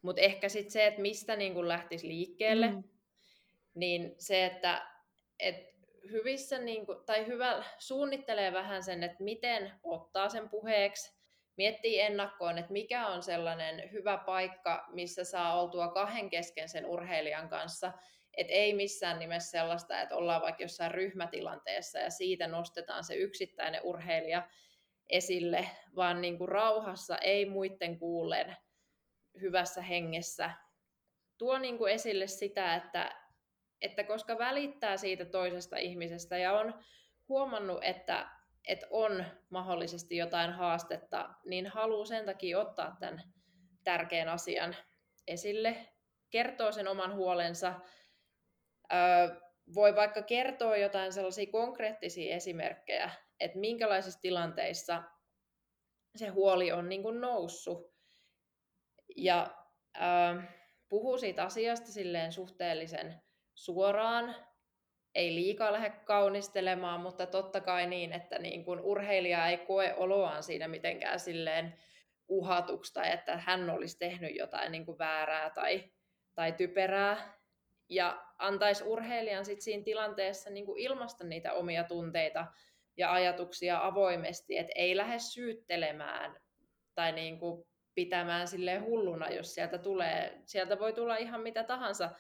Mutta ehkä sitten se, että mistä niin kuin lähtisi liikkeelle, mm. niin se, että et hyvissä, niin kuin, tai hyvä, suunnittelee vähän sen, että miten ottaa sen puheeksi, miettii ennakkoon, että mikä on sellainen hyvä paikka, missä saa oltua kahden kesken sen urheilijan kanssa, et ei missään nimessä sellaista, että ollaan vaikka jossain ryhmätilanteessa ja siitä nostetaan se yksittäinen urheilija esille, vaan niin kuin rauhassa, ei muiden kuullen, hyvässä hengessä. Tuo niin kuin esille sitä, että, että koska välittää siitä toisesta ihmisestä ja on huomannut, että, että on mahdollisesti jotain haastetta, niin haluaa sen takia ottaa tämän tärkeän asian esille, kertoo sen oman huolensa, voi vaikka kertoa jotain sellaisia konkreettisia esimerkkejä, että minkälaisissa tilanteissa se huoli on niin kuin noussut. Ja äh, puhuu siitä asiasta silleen suhteellisen suoraan, ei liikaa lähde kaunistelemaan, mutta totta kai niin, että niin kuin urheilija ei koe oloaan siinä mitenkään silleen uhatuksi tai että hän olisi tehnyt jotain niin kuin väärää tai, tai typerää, ja antaisi urheilijan sit siinä tilanteessa niin ilmaista niitä omia tunteita ja ajatuksia avoimesti, että ei lähde syyttelemään tai niin kuin pitämään sille hulluna, jos sieltä tulee. Sieltä voi tulla ihan mitä tahansa,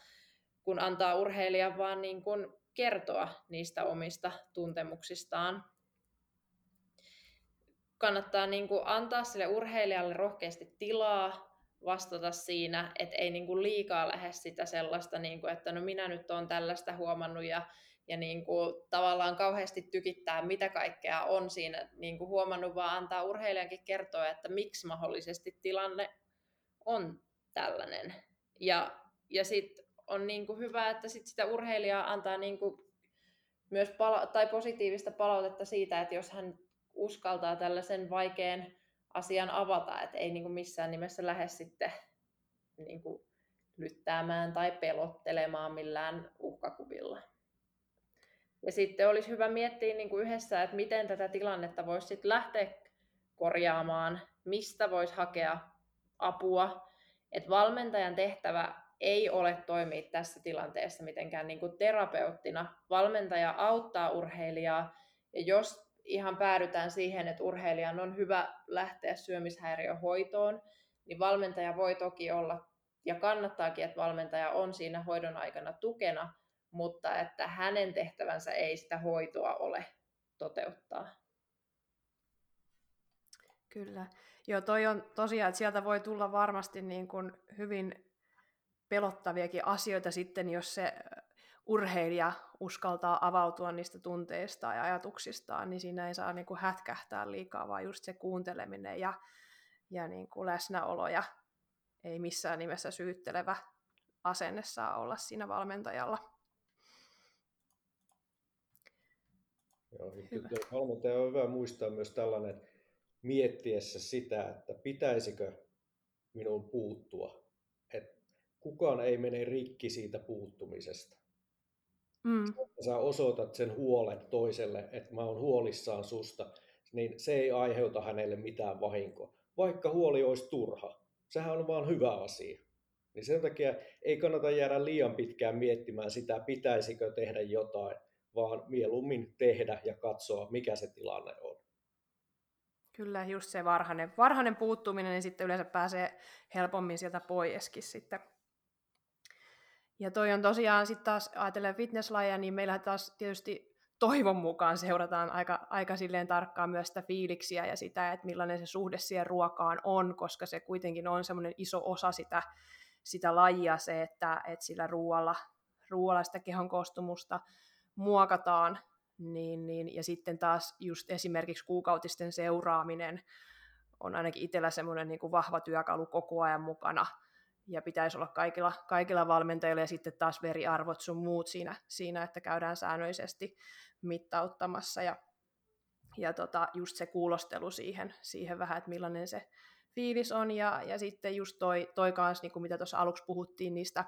kun antaa urheilijan vaan niin kuin kertoa niistä omista tuntemuksistaan. Kannattaa niin kuin antaa sille urheilijalle rohkeasti tilaa vastata siinä, että ei niin kuin liikaa lähde sitä sellaista, niin kuin, että no minä nyt olen tällaista huomannut ja, ja niin kuin tavallaan kauheasti tykittää, mitä kaikkea on siinä. Niin kuin huomannut vaan antaa urheilijankin kertoa, että miksi mahdollisesti tilanne on tällainen. Ja, ja sitten on niin kuin hyvä, että sit sitä urheilijaa antaa niin kuin myös pala- tai positiivista palautetta siitä, että jos hän uskaltaa tällaisen vaikean asian avata, että ei niin kuin missään nimessä lähde sitten niin kuin lyttäämään tai pelottelemaan millään uhkakuvilla. Ja sitten olisi hyvä miettiä niin kuin yhdessä, että miten tätä tilannetta voisi sitten lähteä korjaamaan, mistä voisi hakea apua. Että valmentajan tehtävä ei ole toimia tässä tilanteessa mitenkään niin kuin terapeuttina. Valmentaja auttaa urheilijaa, ja jos ihan päädytään siihen, että urheilijan on hyvä lähteä syömishäiriöhoitoon, niin valmentaja voi toki olla, ja kannattaakin, että valmentaja on siinä hoidon aikana tukena, mutta että hänen tehtävänsä ei sitä hoitoa ole toteuttaa. Kyllä. Joo, toi on tosiaan, että sieltä voi tulla varmasti niin kuin hyvin pelottaviakin asioita sitten, jos se urheilija uskaltaa avautua niistä tunteista ja ajatuksistaan, niin siinä ei saa niin kuin hätkähtää liikaa, vaan just se kuunteleminen ja, ja niin kuin läsnäolo ja ei missään nimessä syyttelevä asenne saa olla siinä valmentajalla. Joo, hyvä. valmentaja on hyvä muistaa myös tällainen miettiessä sitä, että pitäisikö minun puuttua. Että kukaan ei mene rikki siitä puuttumisesta. Mm. Sä osoitat sen huolen toiselle, että mä oon huolissaan susta, niin se ei aiheuta hänelle mitään vahinkoa. Vaikka huoli olisi turha. Sehän on vaan hyvä asia. Niin sen takia ei kannata jäädä liian pitkään miettimään sitä, pitäisikö tehdä jotain, vaan mieluummin tehdä ja katsoa, mikä se tilanne on. Kyllä, just se varhainen, varhainen puuttuminen, niin sitten yleensä pääsee helpommin sieltä poiskin sitten. Ja toi on tosiaan sitten taas, ajatellen fitnesslajeja, niin meillä taas tietysti toivon mukaan seurataan aika, aika silleen tarkkaan myös sitä fiiliksiä ja sitä, että millainen se suhde siihen ruokaan on, koska se kuitenkin on semmoinen iso osa sitä, sitä lajia se, että, että sillä ruoalla, ruoalla sitä kehon koostumusta muokataan, niin, niin, ja sitten taas just esimerkiksi kuukautisten seuraaminen on ainakin itsellä semmoinen niin kuin vahva työkalu koko ajan mukana, ja pitäisi olla kaikilla, kaikilla valmentajilla, ja sitten taas veriarvot sun muut siinä, siinä että käydään säännöllisesti mittauttamassa, ja, ja tota, just se kuulostelu siihen, siihen vähän, että millainen se fiilis on, ja, ja sitten just toi, toi kanssa, niin kuin mitä tuossa aluksi puhuttiin niistä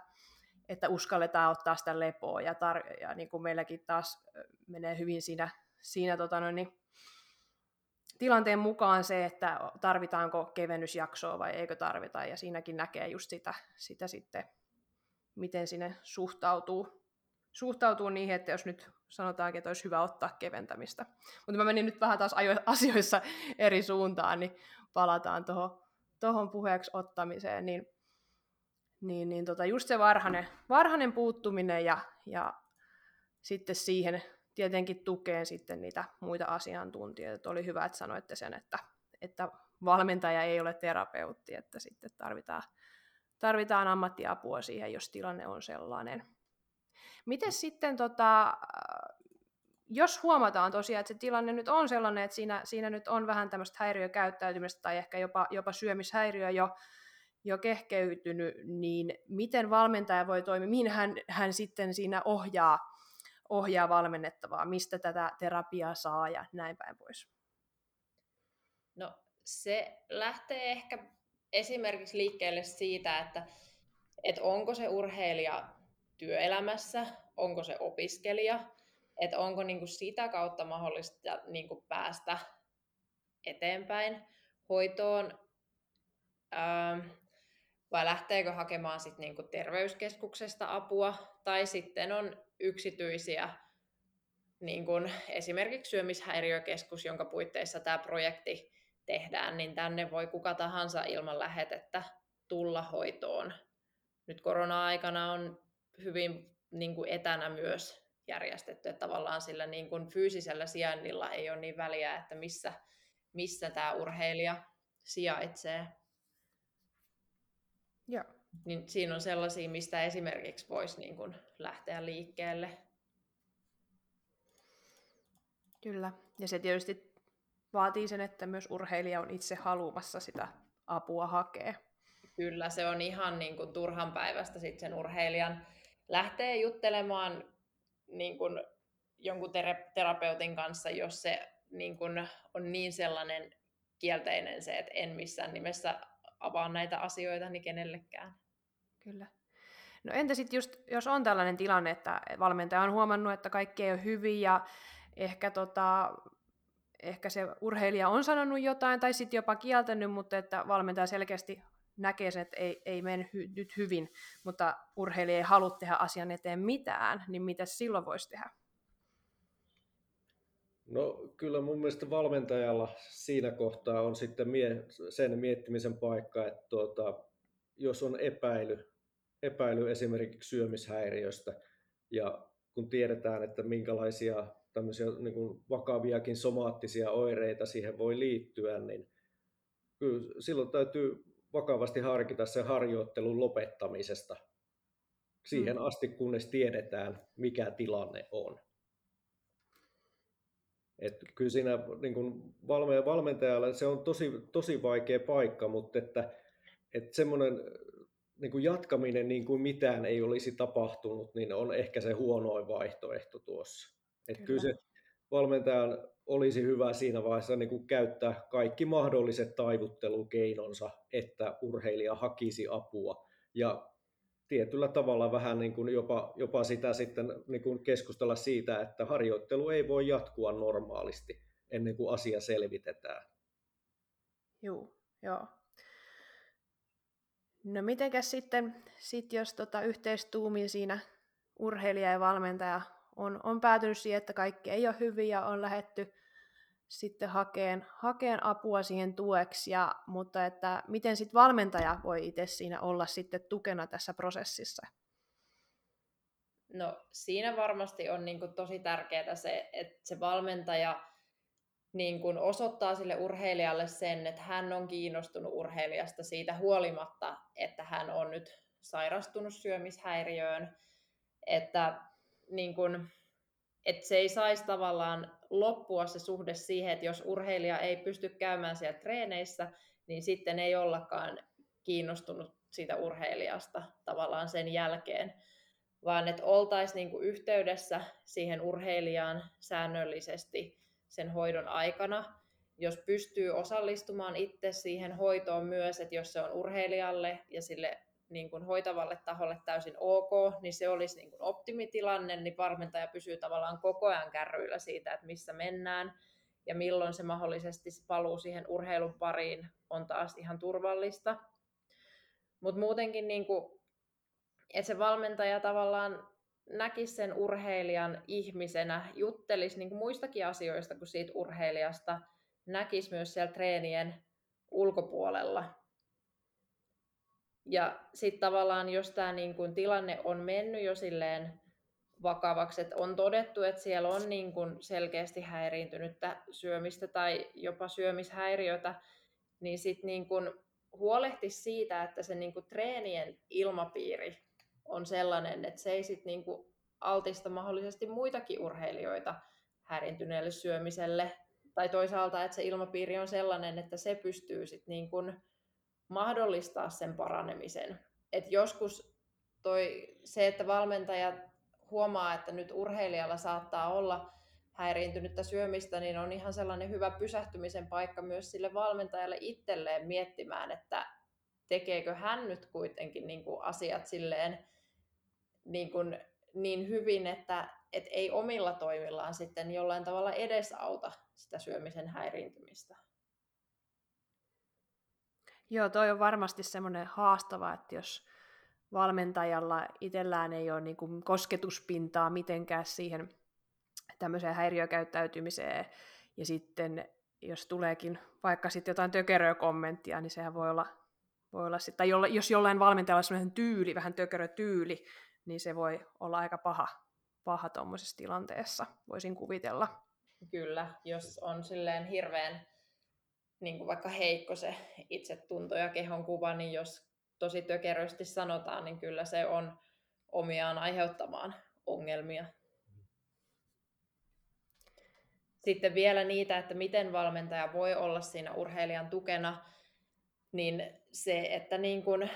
että uskalletaan ottaa sitä lepoa ja, tar- ja niin kuin meilläkin taas menee hyvin siinä, siinä tota noin, niin tilanteen mukaan se, että tarvitaanko kevennysjaksoa vai eikö tarvita ja siinäkin näkee just sitä, sitä sitten, miten sinne suhtautuu, suhtautuu niihin, että jos nyt sanotaankin, että olisi hyvä ottaa keventämistä. Mutta mä menin nyt vähän taas [laughs] asioissa eri suuntaan, niin palataan tuohon tohon puheeksi ottamiseen, niin niin, niin tota, just se varhainen, varhainen puuttuminen ja, ja sitten siihen tietenkin tukeen sitten niitä muita asiantuntijoita. Että oli hyvä, että sanoitte sen, että, että valmentaja ei ole terapeutti, että sitten tarvitaan, tarvitaan ammattiapua siihen, jos tilanne on sellainen. Miten sitten, tota, jos huomataan tosiaan, että se tilanne nyt on sellainen, että siinä, siinä nyt on vähän tämmöistä häiriökäyttäytymistä tai ehkä jopa, jopa syömishäiriö jo, jo kehkeytynyt, niin miten valmentaja voi toimia, mihin hän, hän sitten siinä ohjaa, ohjaa valmennettavaa, mistä tätä terapiaa saa ja näin päin pois? No se lähtee ehkä esimerkiksi liikkeelle siitä, että, että onko se urheilija työelämässä, onko se opiskelija, että onko niin kuin sitä kautta mahdollista niin kuin päästä eteenpäin hoitoon. Ähm, vai lähteekö hakemaan sit niinku terveyskeskuksesta apua, tai sitten on yksityisiä, niin kuin esimerkiksi syömishäiriökeskus, jonka puitteissa tämä projekti tehdään, niin tänne voi kuka tahansa ilman lähetettä tulla hoitoon. Nyt korona-aikana on hyvin niin kuin etänä myös järjestetty, että tavallaan sillä niin kuin fyysisellä sijainnilla ei ole niin väliä, että missä, missä tämä urheilija sijaitsee. Joo. Niin siinä on sellaisia, mistä esimerkiksi voisi niin kuin lähteä liikkeelle. Kyllä, ja se tietysti vaatii sen, että myös urheilija on itse haluamassa sitä apua hakea. Kyllä, se on ihan niin kuin turhan päivästä sitten sen urheilijan lähtee juttelemaan niin kuin jonkun terapeutin kanssa, jos se niin kuin on niin sellainen kielteinen se, että en missään nimessä avaa näitä asioita niin kenellekään. Kyllä. No entä sitten just, jos on tällainen tilanne, että valmentaja on huomannut, että kaikki ei ole hyvin ja ehkä, tota, ehkä se urheilija on sanonut jotain tai sitten jopa kieltänyt, mutta että valmentaja selkeästi näkee sen, että ei, ei mene hy, nyt hyvin, mutta urheilija ei halua tehdä asian eteen mitään, niin mitä silloin voisi tehdä? No kyllä mun mielestä valmentajalla siinä kohtaa on sitten mie- sen miettimisen paikka, että tuota, jos on epäily, epäily esimerkiksi syömishäiriöstä ja kun tiedetään, että minkälaisia tämmöisiä niin kuin vakaviakin somaattisia oireita siihen voi liittyä, niin kyllä silloin täytyy vakavasti harkita sen harjoittelun lopettamisesta siihen mm. asti, kunnes tiedetään, mikä tilanne on. Et kyllä siinä niin kuin valmentajalle se on tosi, tosi vaikea paikka, mutta että, että semmoinen niin kuin jatkaminen niin kuin mitään ei olisi tapahtunut, niin on ehkä se huonoin vaihtoehto tuossa. Että kyllä. kyllä se valmentajan olisi hyvä siinä vaiheessa niin kuin käyttää kaikki mahdolliset taivuttelukeinonsa, että urheilija hakisi apua. Ja tietyllä tavalla vähän niin kuin jopa, jopa sitä sitten niin kuin keskustella siitä, että harjoittelu ei voi jatkua normaalisti ennen kuin asia selvitetään. Joo, joo. No mitenkäs sitten, sit jos tota yhteistuumi siinä urheilija ja valmentaja on, on päätynyt siihen, että kaikki ei ole hyvin ja on lähetty sitten hakeen, hakeen apua siihen tueksi, ja, mutta että miten sitten valmentaja voi itse siinä olla sitten tukena tässä prosessissa? No siinä varmasti on niin kuin tosi tärkeää se, että se valmentaja niin kuin osoittaa sille urheilijalle sen, että hän on kiinnostunut urheilijasta siitä huolimatta, että hän on nyt sairastunut syömishäiriöön, että niin kuin, että se ei saisi tavallaan loppua se suhde siihen, että jos urheilija ei pysty käymään siellä treeneissä, niin sitten ei ollakaan kiinnostunut siitä urheilijasta tavallaan sen jälkeen, vaan että oltaisiin niinku yhteydessä siihen urheilijaan säännöllisesti sen hoidon aikana. Jos pystyy osallistumaan itse siihen hoitoon myös, että jos se on urheilijalle ja sille niin kuin hoitavalle taholle täysin ok, niin se olisi niin kuin optimitilanne, niin valmentaja pysyy tavallaan koko ajan kärryillä siitä, että missä mennään ja milloin se mahdollisesti paluu siihen urheilun pariin on taas ihan turvallista. Mutta muutenkin, niin kuin, että se valmentaja tavallaan näkisi sen urheilijan ihmisenä, juttelisi niin kuin muistakin asioista kuin siitä urheilijasta, näkisi myös siellä treenien ulkopuolella ja sitten tavallaan, jos tämä niin kun tilanne on mennyt jo silleen vakavaksi, että on todettu, että siellä on niin kun selkeästi häiriintynyttä syömistä tai jopa syömishäiriötä, niin sitten niin kun huolehti siitä, että se niin kun treenien ilmapiiri on sellainen, että se ei sit niin kun altista mahdollisesti muitakin urheilijoita häiriintyneelle syömiselle, tai toisaalta, että se ilmapiiri on sellainen, että se pystyy sitten niin mahdollistaa sen paranemisen. Et joskus toi, se, että valmentaja huomaa, että nyt urheilijalla saattaa olla häiriintynyttä syömistä, niin on ihan sellainen hyvä pysähtymisen paikka myös sille valmentajalle itselleen miettimään, että tekeekö hän nyt kuitenkin niin kuin asiat silleen niin, kuin niin hyvin, että et ei omilla toimillaan sitten jollain tavalla edesauta sitä syömisen häiriintymistä. Joo, toi on varmasti semmoinen haastava, että jos valmentajalla itsellään ei ole niin kuin kosketuspintaa mitenkään siihen tämmöiseen häiriökäyttäytymiseen, ja sitten jos tuleekin vaikka sitten jotain tökeröä kommenttia, niin sehän voi olla, voi olla sit, tai jolla, jos jollain valmentajalla on semmoinen tyyli, vähän tökerö tyyli, niin se voi olla aika paha, paha tuommoisessa tilanteessa, voisin kuvitella. Kyllä, jos on silleen hirveän niin kuin vaikka heikko se itsetunto ja kehon kuva, niin jos tosi tökerösti sanotaan, niin kyllä se on omiaan aiheuttamaan ongelmia. sitten vielä niitä, että miten valmentaja voi olla siinä urheilijan tukena, niin se, että niin kuin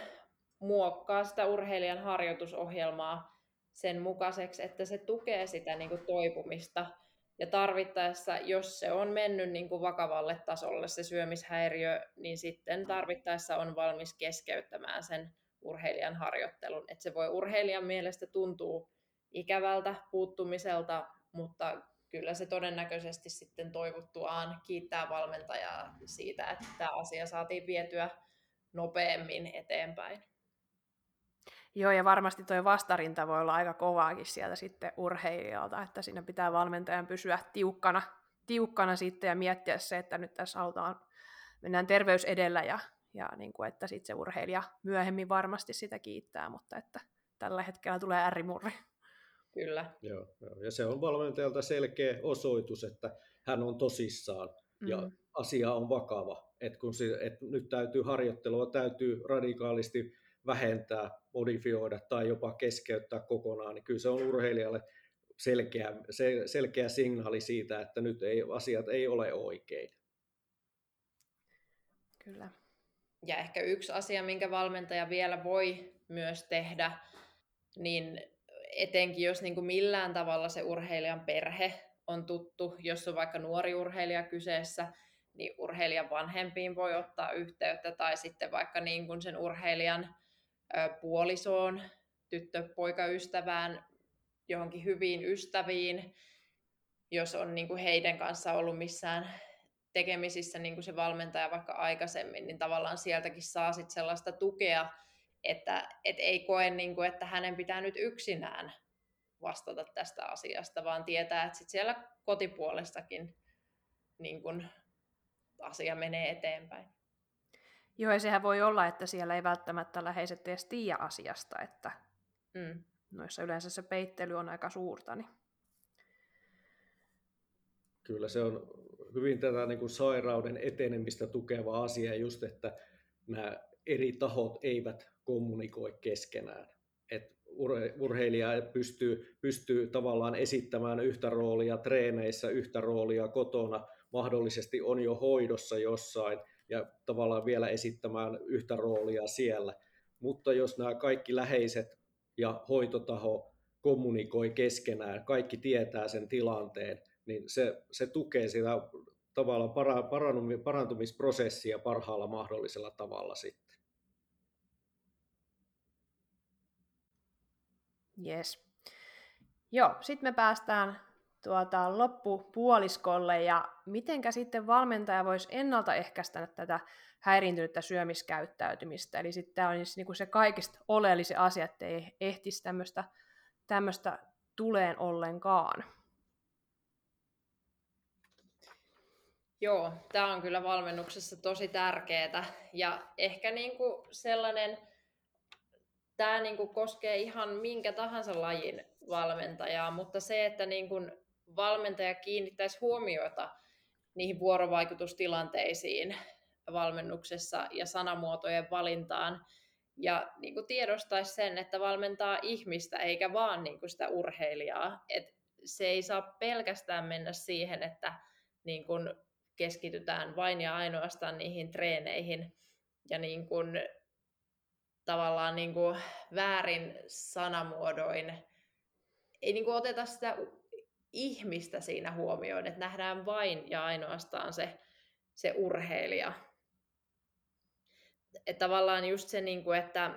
muokkaa sitä urheilijan harjoitusohjelmaa sen mukaiseksi, että se tukee sitä niin kuin toipumista. Ja tarvittaessa, jos se on mennyt niin kuin vakavalle tasolle se syömishäiriö, niin sitten tarvittaessa on valmis keskeyttämään sen urheilijan harjoittelun. Että se voi urheilijan mielestä tuntua ikävältä puuttumiselta, mutta kyllä se todennäköisesti sitten toivottuaan kiittää valmentajaa siitä, että tämä asia saatiin vietyä nopeammin eteenpäin. Joo, ja varmasti tuo vastarinta voi olla aika kovaakin sieltä sitten urheilijalta, että siinä pitää valmentajan pysyä tiukkana, tiukkana sitten ja miettiä se, että nyt tässä halutaan, mennään terveys edellä ja, ja niin kuin, että sitten se urheilija myöhemmin varmasti sitä kiittää, mutta että tällä hetkellä tulee äärimurri. Kyllä. Joo, joo, ja se on valmentajalta selkeä osoitus, että hän on tosissaan mm. ja asia on vakava. Et kun se, et nyt täytyy harjoittelua, täytyy radikaalisti vähentää, modifioida tai jopa keskeyttää kokonaan, niin kyllä se on urheilijalle selkeä, selkeä signaali siitä, että nyt ei, asiat ei ole oikein. Kyllä. Ja ehkä yksi asia, minkä valmentaja vielä voi myös tehdä, niin etenkin jos niin kuin millään tavalla se urheilijan perhe on tuttu, jos on vaikka nuori urheilija kyseessä, niin urheilijan vanhempiin voi ottaa yhteyttä tai sitten vaikka niin kuin sen urheilijan puolisoon, tyttö-poikaystävään, johonkin hyviin ystäviin, jos on niin kuin heidän kanssa ollut missään tekemisissä niin kuin se valmentaja vaikka aikaisemmin, niin tavallaan sieltäkin saa sit sellaista tukea, että et ei koe, niin kuin, että hänen pitää nyt yksinään vastata tästä asiasta, vaan tietää, että sit siellä kotipuolestakin niin kuin, asia menee eteenpäin. Joo, ja sehän voi olla, että siellä ei välttämättä läheiset edes tiedä asiasta, että mm. noissa yleensä se peittely on aika suurta. Niin... Kyllä se on hyvin tätä niin kuin sairauden etenemistä tukeva asia just, että nämä eri tahot eivät kommunikoi keskenään. Et urheilija pystyy, pystyy tavallaan esittämään yhtä roolia treeneissä, yhtä roolia kotona, mahdollisesti on jo hoidossa jossain ja tavallaan vielä esittämään yhtä roolia siellä. Mutta jos nämä kaikki läheiset ja hoitotaho kommunikoi keskenään, kaikki tietää sen tilanteen, niin se, se tukee sitä tavallaan parantumisprosessia parhaalla mahdollisella tavalla sitten. Yes. Joo, sitten me päästään tuota, loppupuoliskolle ja mitenkä sitten valmentaja voisi ennaltaehkäistä tätä häiriintynyttä syömiskäyttäytymistä. Eli sitten tämä on niin se kaikista oleellisin asia, että ei ehtisi tämmöistä, tämmöistä tuleen ollenkaan. Joo, tämä on kyllä valmennuksessa tosi tärkeää. Ja ehkä niinku sellainen, tämä niinku koskee ihan minkä tahansa lajin valmentajaa, mutta se, että niinku valmentaja kiinnittäisi huomiota niihin vuorovaikutustilanteisiin valmennuksessa ja sanamuotojen valintaan, ja niin kuin tiedostaisi sen, että valmentaa ihmistä eikä vaan niin kuin sitä urheilijaa. Et se ei saa pelkästään mennä siihen, että niin kuin keskitytään vain ja ainoastaan niihin treeneihin ja niin kuin, tavallaan niin kuin väärin sanamuodoin. Ei niin kuin oteta sitä ihmistä siinä huomioon, että nähdään vain ja ainoastaan se, se urheilija. Että tavallaan just se, niin kuin, että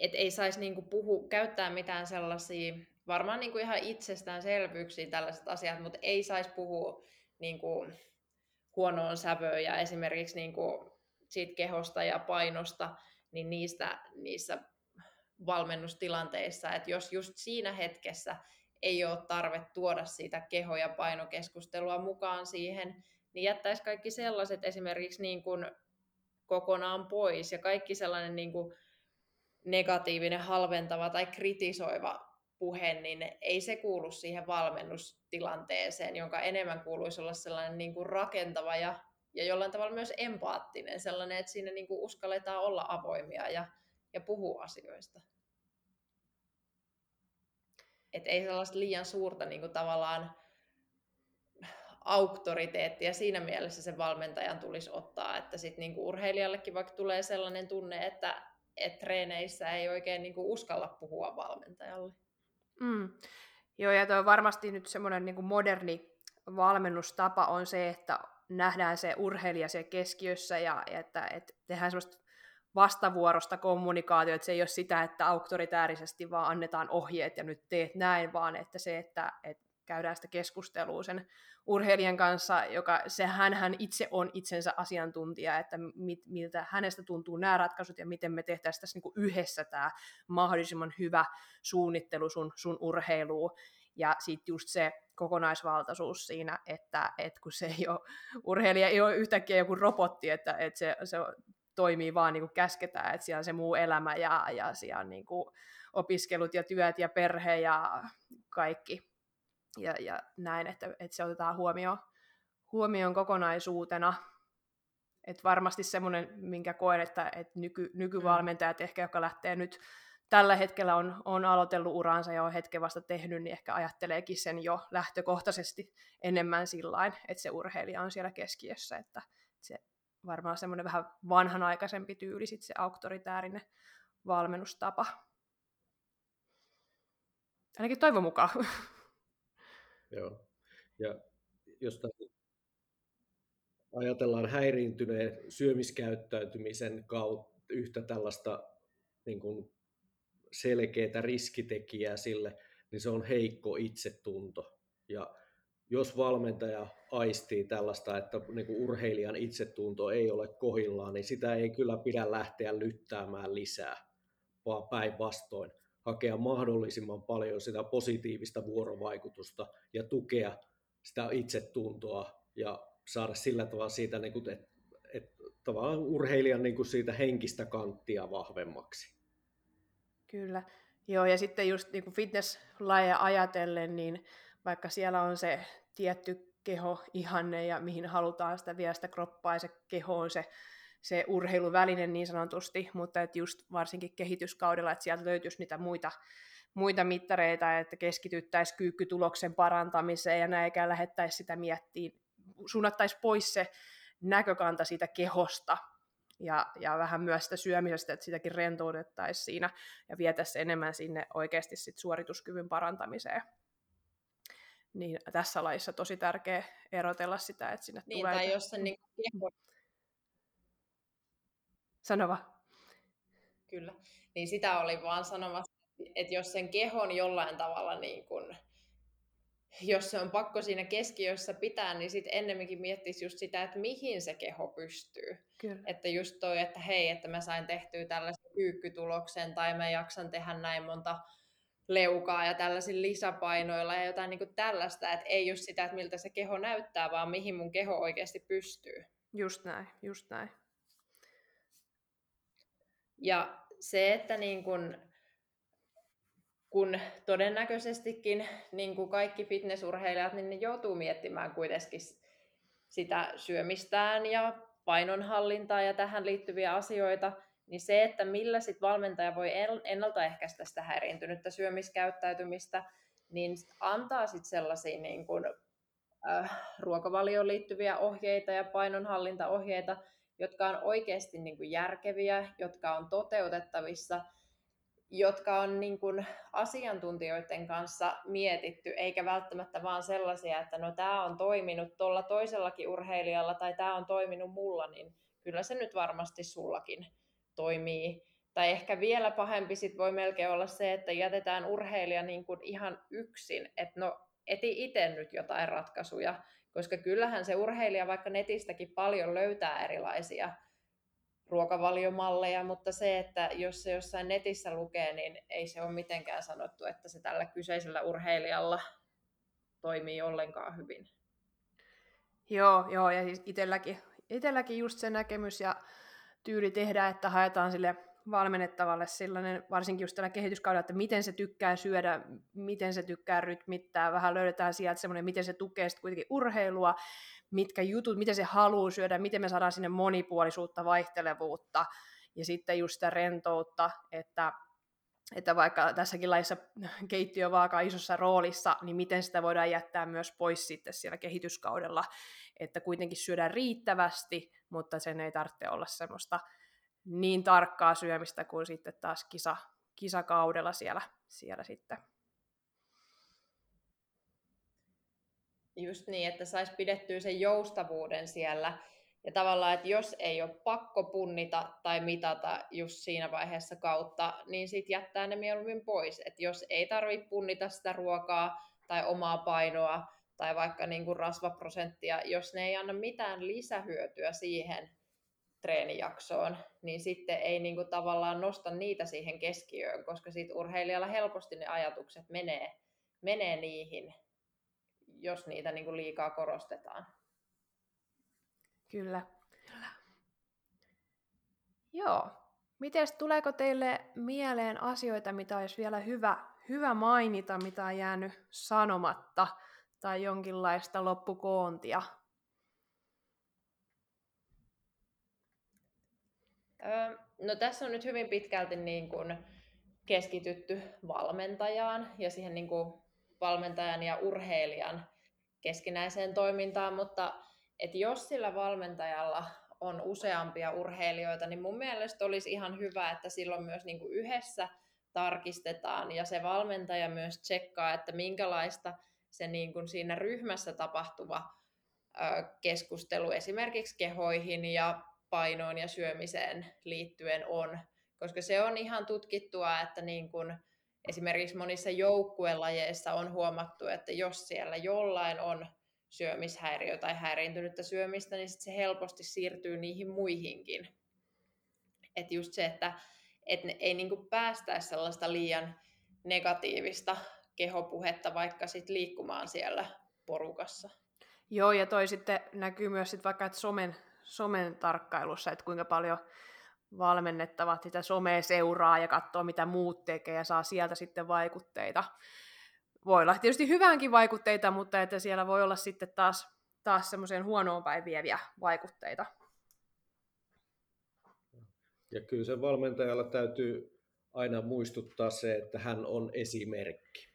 et ei saisi niin puhu, käyttää mitään sellaisia, varmaan niin kuin ihan itsestäänselvyyksiä tällaiset asiat, mutta ei saisi puhua niin kuin huonoon sävöön ja esimerkiksi niin kuin siitä kehosta ja painosta, niin niistä, niissä valmennustilanteissa, että jos just siinä hetkessä ei ole tarve tuoda siitä keho- ja painokeskustelua mukaan siihen, niin jättäisi kaikki sellaiset esimerkiksi niin kuin kokonaan pois ja kaikki sellainen niin kuin negatiivinen, halventava tai kritisoiva puhe, niin ei se kuulu siihen valmennustilanteeseen, jonka enemmän kuuluisi olla sellainen niin kuin rakentava ja, ja jollain tavalla myös empaattinen, sellainen, että siinä niin kuin uskalletaan olla avoimia ja, ja puhua asioista. Et ei sellaista liian suurta niin kuin tavallaan auktoriteetti ja siinä mielessä se valmentajan tulisi ottaa, että sitten niinku urheilijallekin vaikka tulee sellainen tunne, että et treeneissä ei oikein niinku uskalla puhua valmentajalle. Mm. Joo, ja tuo varmasti nyt semmoinen niin moderni valmennustapa on se, että nähdään se urheilija siellä keskiössä ja että, että tehdään semmoista vastavuorosta kommunikaatio, että se ei ole sitä, että auktoritäärisesti vaan annetaan ohjeet ja nyt teet näin, vaan että se, että, että käydään sitä keskustelua sen urheilijan kanssa, joka se hän itse on itsensä asiantuntija, että mit, miltä hänestä tuntuu nämä ratkaisut ja miten me tehtäisiin tässä niin yhdessä tämä mahdollisimman hyvä suunnittelu sun, sun urheiluun. Ja sitten just se kokonaisvaltaisuus siinä, että, että kun se ei ole, urheilija ei ole yhtäkkiä joku robotti, että, että se, se toimii vaan niin kuin käsketään, että siellä on se muu elämä ja, ja siellä on niin kuin opiskelut ja työt ja perhe ja kaikki ja, ja näin, että, että se otetaan huomioon, huomioon kokonaisuutena. Et varmasti semmoinen, minkä koen, että, että nyky, nykyvalmentajat mm. ehkä, jotka lähtee nyt tällä hetkellä on, on aloitellut uransa ja on hetken vasta tehnyt, niin ehkä ajatteleekin sen jo lähtökohtaisesti enemmän sillä että se urheilija on siellä keskiössä, että se varmaan semmoinen vähän vanhanaikaisempi tyyli, sit se auktoritäärinen valmennustapa. Ainakin toivon mukaan. [laughs] Joo. Ja jos ajatellaan häiriintyneen syömiskäyttäytymisen kautta yhtä tällaista niin kuin selkeää riskitekijää sille, niin se on heikko itsetunto. Ja jos valmentaja aistii tällaista, että niin kuin urheilijan itsetunto ei ole kohillaan, niin sitä ei kyllä pidä lähteä lyttäämään lisää, vaan päinvastoin hakea mahdollisimman paljon sitä positiivista vuorovaikutusta ja tukea sitä itsetuntoa ja saada sillä tavalla siitä, niin kuin, että, että tavallaan urheilijan niin kuin siitä henkistä kanttia vahvemmaksi. Kyllä. Joo, ja sitten just niin kuin fitnesslajeja ajatellen, niin vaikka siellä on se tietty keho ihanne ja mihin halutaan sitä vielä sitä kroppaa ja se keho on se se urheiluväline niin sanotusti, mutta että just varsinkin kehityskaudella, että sieltä löytyisi niitä muita, muita mittareita, että keskityttäisiin kyykkytuloksen parantamiseen ja näin, eikä lähettäisi sitä miettiä, suunnattaisiin pois se näkökanta siitä kehosta ja, ja vähän myös sitä syömisestä, että sitäkin rentoutettaisiin siinä ja vietäisiin enemmän sinne oikeasti sit suorituskyvyn parantamiseen. Niin tässä laissa tosi tärkeä erotella sitä, että sinne niin, tulee... Tai jos se [laughs] niin keho Sanova. Kyllä. Niin sitä oli vaan sanomassa, että jos sen kehon jollain tavalla niin kun, jos se on pakko siinä keskiössä pitää, niin sitten ennemminkin miettisi just sitä, että mihin se keho pystyy. Kyllä. Että just toi, että hei, että mä sain tehtyä tällaisen kyykkytuloksen tai mä jaksan tehdä näin monta leukaa ja tällaisilla lisäpainoilla ja jotain niin kuin tällaista, että ei just sitä, että miltä se keho näyttää, vaan mihin mun keho oikeasti pystyy. Just näin, just näin. Ja se, että niin kun, kun todennäköisestikin niin kuin kaikki fitnessurheilijat, niin ne joutuu miettimään kuitenkin sitä syömistään ja painonhallintaa ja tähän liittyviä asioita, niin se, että millä sit valmentaja voi ennaltaehkäistä sitä häiriintynyttä syömiskäyttäytymistä, niin antaa sitten sellaisia niin kun, äh, ruokavalioon liittyviä ohjeita ja painonhallintaohjeita, jotka on oikeasti niin kuin järkeviä, jotka on toteutettavissa, jotka on niin kuin asiantuntijoiden kanssa mietitty, eikä välttämättä vaan sellaisia, että no tämä on toiminut tuolla toisellakin urheilijalla tai tämä on toiminut mulla, niin kyllä se nyt varmasti sullakin toimii. Tai ehkä vielä pahempi sit voi melkein olla se, että jätetään urheilija niin kuin ihan yksin, että no eti itse nyt jotain ratkaisuja, koska kyllähän se urheilija vaikka netistäkin paljon löytää erilaisia ruokavaliomalleja, mutta se, että jos se jossain netissä lukee, niin ei se ole mitenkään sanottu, että se tällä kyseisellä urheilijalla toimii ollenkaan hyvin. Joo, joo ja siis itselläkin, itselläkin just se näkemys ja tyyli tehdä, että haetaan sille valmennettavalle sellainen, varsinkin just tällä kehityskaudella, että miten se tykkää syödä, miten se tykkää rytmittää, vähän löydetään sieltä semmoinen, miten se tukee sitten kuitenkin urheilua, mitkä jutut, miten se haluaa syödä, miten me saadaan sinne monipuolisuutta, vaihtelevuutta ja sitten just sitä rentoutta, että että vaikka tässäkin laissa keittiö vaaka isossa roolissa, niin miten sitä voidaan jättää myös pois sitten siellä kehityskaudella, että kuitenkin syödään riittävästi, mutta sen ei tarvitse olla semmoista niin tarkkaa syömistä kuin sitten taas kisa, kisakaudella siellä, siellä sitten. Just niin, että saisi pidettyä sen joustavuuden siellä. Ja tavallaan, että jos ei ole pakko punnita tai mitata just siinä vaiheessa kautta, niin sitten jättää ne mieluummin pois. Että jos ei tarvitse punnita sitä ruokaa tai omaa painoa tai vaikka niin kuin rasvaprosenttia, jos ne ei anna mitään lisähyötyä siihen treenijaksoon, niin sitten ei niin kuin tavallaan nosta niitä siihen keskiöön, koska sitten urheilijalla helposti ne ajatukset menee, menee niihin, jos niitä niin kuin liikaa korostetaan. Kyllä. Kyllä. Joo. Miten tuleeko teille mieleen asioita, mitä olisi vielä hyvä, hyvä mainita, mitä on jäänyt sanomatta, tai jonkinlaista loppukoontia? no tässä on nyt hyvin pitkälti niin kuin keskitytty valmentajaan ja siihen niin kuin valmentajan ja urheilijan keskinäiseen toimintaan, mutta että jos sillä valmentajalla on useampia urheilijoita, niin mun mielestä olisi ihan hyvä, että silloin myös niin kuin yhdessä tarkistetaan ja se valmentaja myös tsekkaa, että minkälaista se niin kuin siinä ryhmässä tapahtuva keskustelu esimerkiksi kehoihin ja painoon ja syömiseen liittyen on, koska se on ihan tutkittua, että niin kuin esimerkiksi monissa joukkuelajeissa on huomattu, että jos siellä jollain on syömishäiriö tai häiriintynyttä syömistä, niin sit se helposti siirtyy niihin muihinkin. Että just se, että et ei niinku päästäisi sellaista liian negatiivista kehopuhetta vaikka sit liikkumaan siellä porukassa. Joo, ja toi sitten näkyy myös sit vaikka, että somen, somen tarkkailussa, että kuinka paljon valmennettavat sitä somea seuraa ja katsoo, mitä muut tekee ja saa sieltä sitten vaikutteita voi olla tietysti hyvänkin vaikutteita, mutta että siellä voi olla sitten taas, taas semmoiseen huonoon päin vieviä vaikutteita. Ja kyllä sen valmentajalla täytyy aina muistuttaa se, että hän on esimerkki.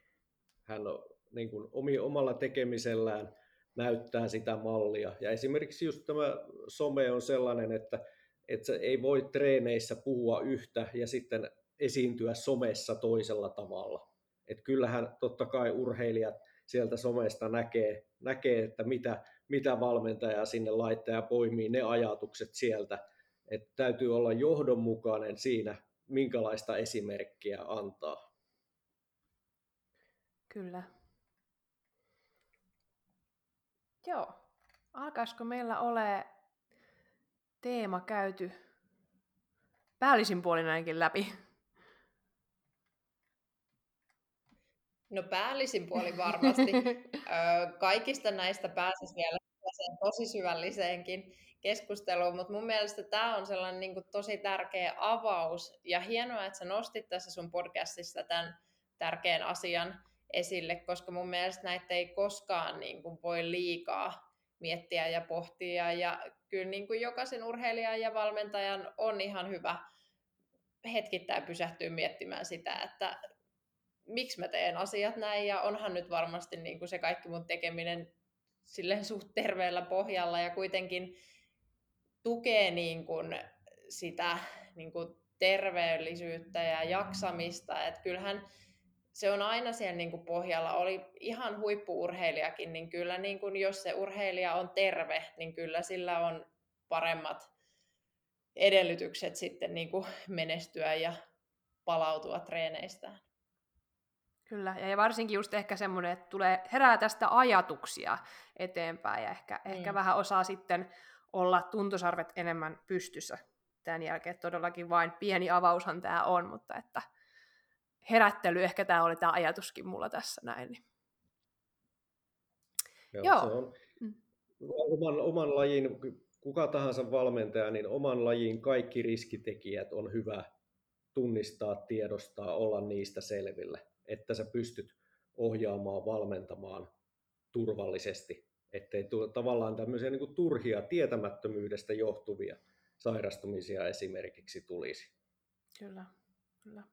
Hän on niin kuin omalla tekemisellään näyttää sitä mallia. Ja esimerkiksi just tämä some on sellainen, että, että se ei voi treeneissä puhua yhtä ja sitten esiintyä somessa toisella tavalla että kyllähän totta kai urheilijat sieltä somesta näkee, näkee että mitä, mitä valmentaja sinne laittaa ja poimii ne ajatukset sieltä. Että täytyy olla johdonmukainen siinä, minkälaista esimerkkiä antaa. Kyllä. Joo. Alkaisiko meillä ole teema käyty päällisin puolin ainakin läpi? No päällisin puoli varmasti. [laughs] Kaikista näistä pääsisi vielä tosi syvälliseenkin keskusteluun, mutta mun mielestä tämä on sellainen niin kuin tosi tärkeä avaus ja hienoa, että sä nostit tässä sun podcastissa tämän tärkeän asian esille, koska mun mielestä näitä ei koskaan niin kuin voi liikaa miettiä ja pohtia. Ja kyllä niin kuin jokaisen urheilijan ja valmentajan on ihan hyvä hetkittäin pysähtyä miettimään sitä, että miksi mä teen asiat näin, ja onhan nyt varmasti niin kuin se kaikki mun tekeminen silleen suht terveellä pohjalla, ja kuitenkin tukee niin kuin sitä niin kuin terveellisyyttä ja jaksamista, että kyllähän se on aina siellä niin kuin pohjalla. Oli ihan huippuurheilijakin, niin kyllä niin kuin jos se urheilija on terve, niin kyllä sillä on paremmat edellytykset sitten niin kuin menestyä ja palautua treeneistään. Kyllä, ja varsinkin just ehkä semmoinen, että tulee, herää tästä ajatuksia eteenpäin ja ehkä, mm. ehkä vähän osaa sitten olla tuntosarvet enemmän pystyssä tämän jälkeen. Todellakin vain pieni avaushan tämä on, mutta että herättely, ehkä tämä oli tämä ajatuskin mulla tässä näin. Niin. Joo, Joo. Se on mm. oman, oman lajin, kuka tahansa valmentaja, niin oman lajin kaikki riskitekijät on hyvä tunnistaa, tiedostaa, olla niistä selvillä että sä pystyt ohjaamaan, valmentamaan turvallisesti, ettei tule tavallaan tämmöisiä niin kuin turhia tietämättömyydestä johtuvia sairastumisia esimerkiksi tulisi. Kyllä, kyllä.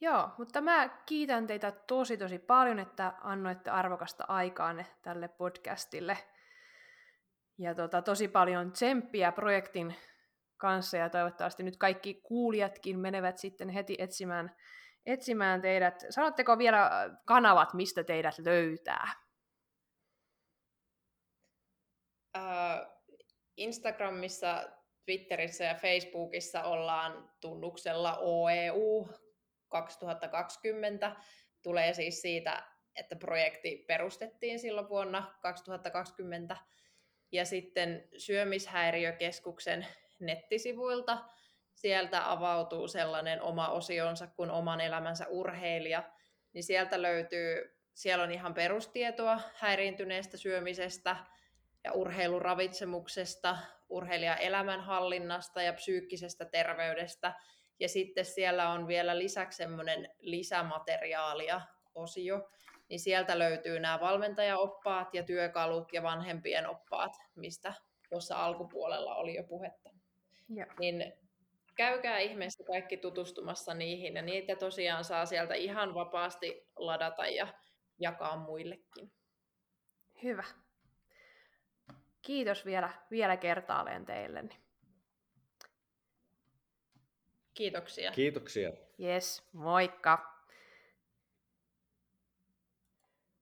Joo, mutta mä kiitän teitä tosi tosi paljon, että annoitte arvokasta aikaanne tälle podcastille. Ja tota, tosi paljon tsemppiä projektin kanssa ja toivottavasti nyt kaikki kuulijatkin menevät sitten heti etsimään, etsimään teidät. Sanotteko vielä kanavat, mistä teidät löytää? Uh, Instagramissa, Twitterissä ja Facebookissa ollaan tunnuksella OEU 2020. Tulee siis siitä, että projekti perustettiin silloin vuonna 2020. Ja sitten syömishäiriökeskuksen nettisivuilta sieltä avautuu sellainen oma osionsa kuin oman elämänsä urheilija, niin sieltä löytyy, siellä on ihan perustietoa häiriintyneestä syömisestä ja urheiluravitsemuksesta, urheilijan elämänhallinnasta ja psyykkisestä terveydestä. Ja sitten siellä on vielä lisäksi semmoinen lisämateriaalia osio, niin sieltä löytyy nämä valmentajaoppaat ja työkalut ja vanhempien oppaat, mistä tuossa alkupuolella oli jo puhetta. Ja. Niin käykää ihmeessä kaikki tutustumassa niihin, ja niitä tosiaan saa sieltä ihan vapaasti ladata ja jakaa muillekin. Hyvä. Kiitos vielä, vielä kertaalleen teille. Kiitoksia. Kiitoksia. Yes, moikka.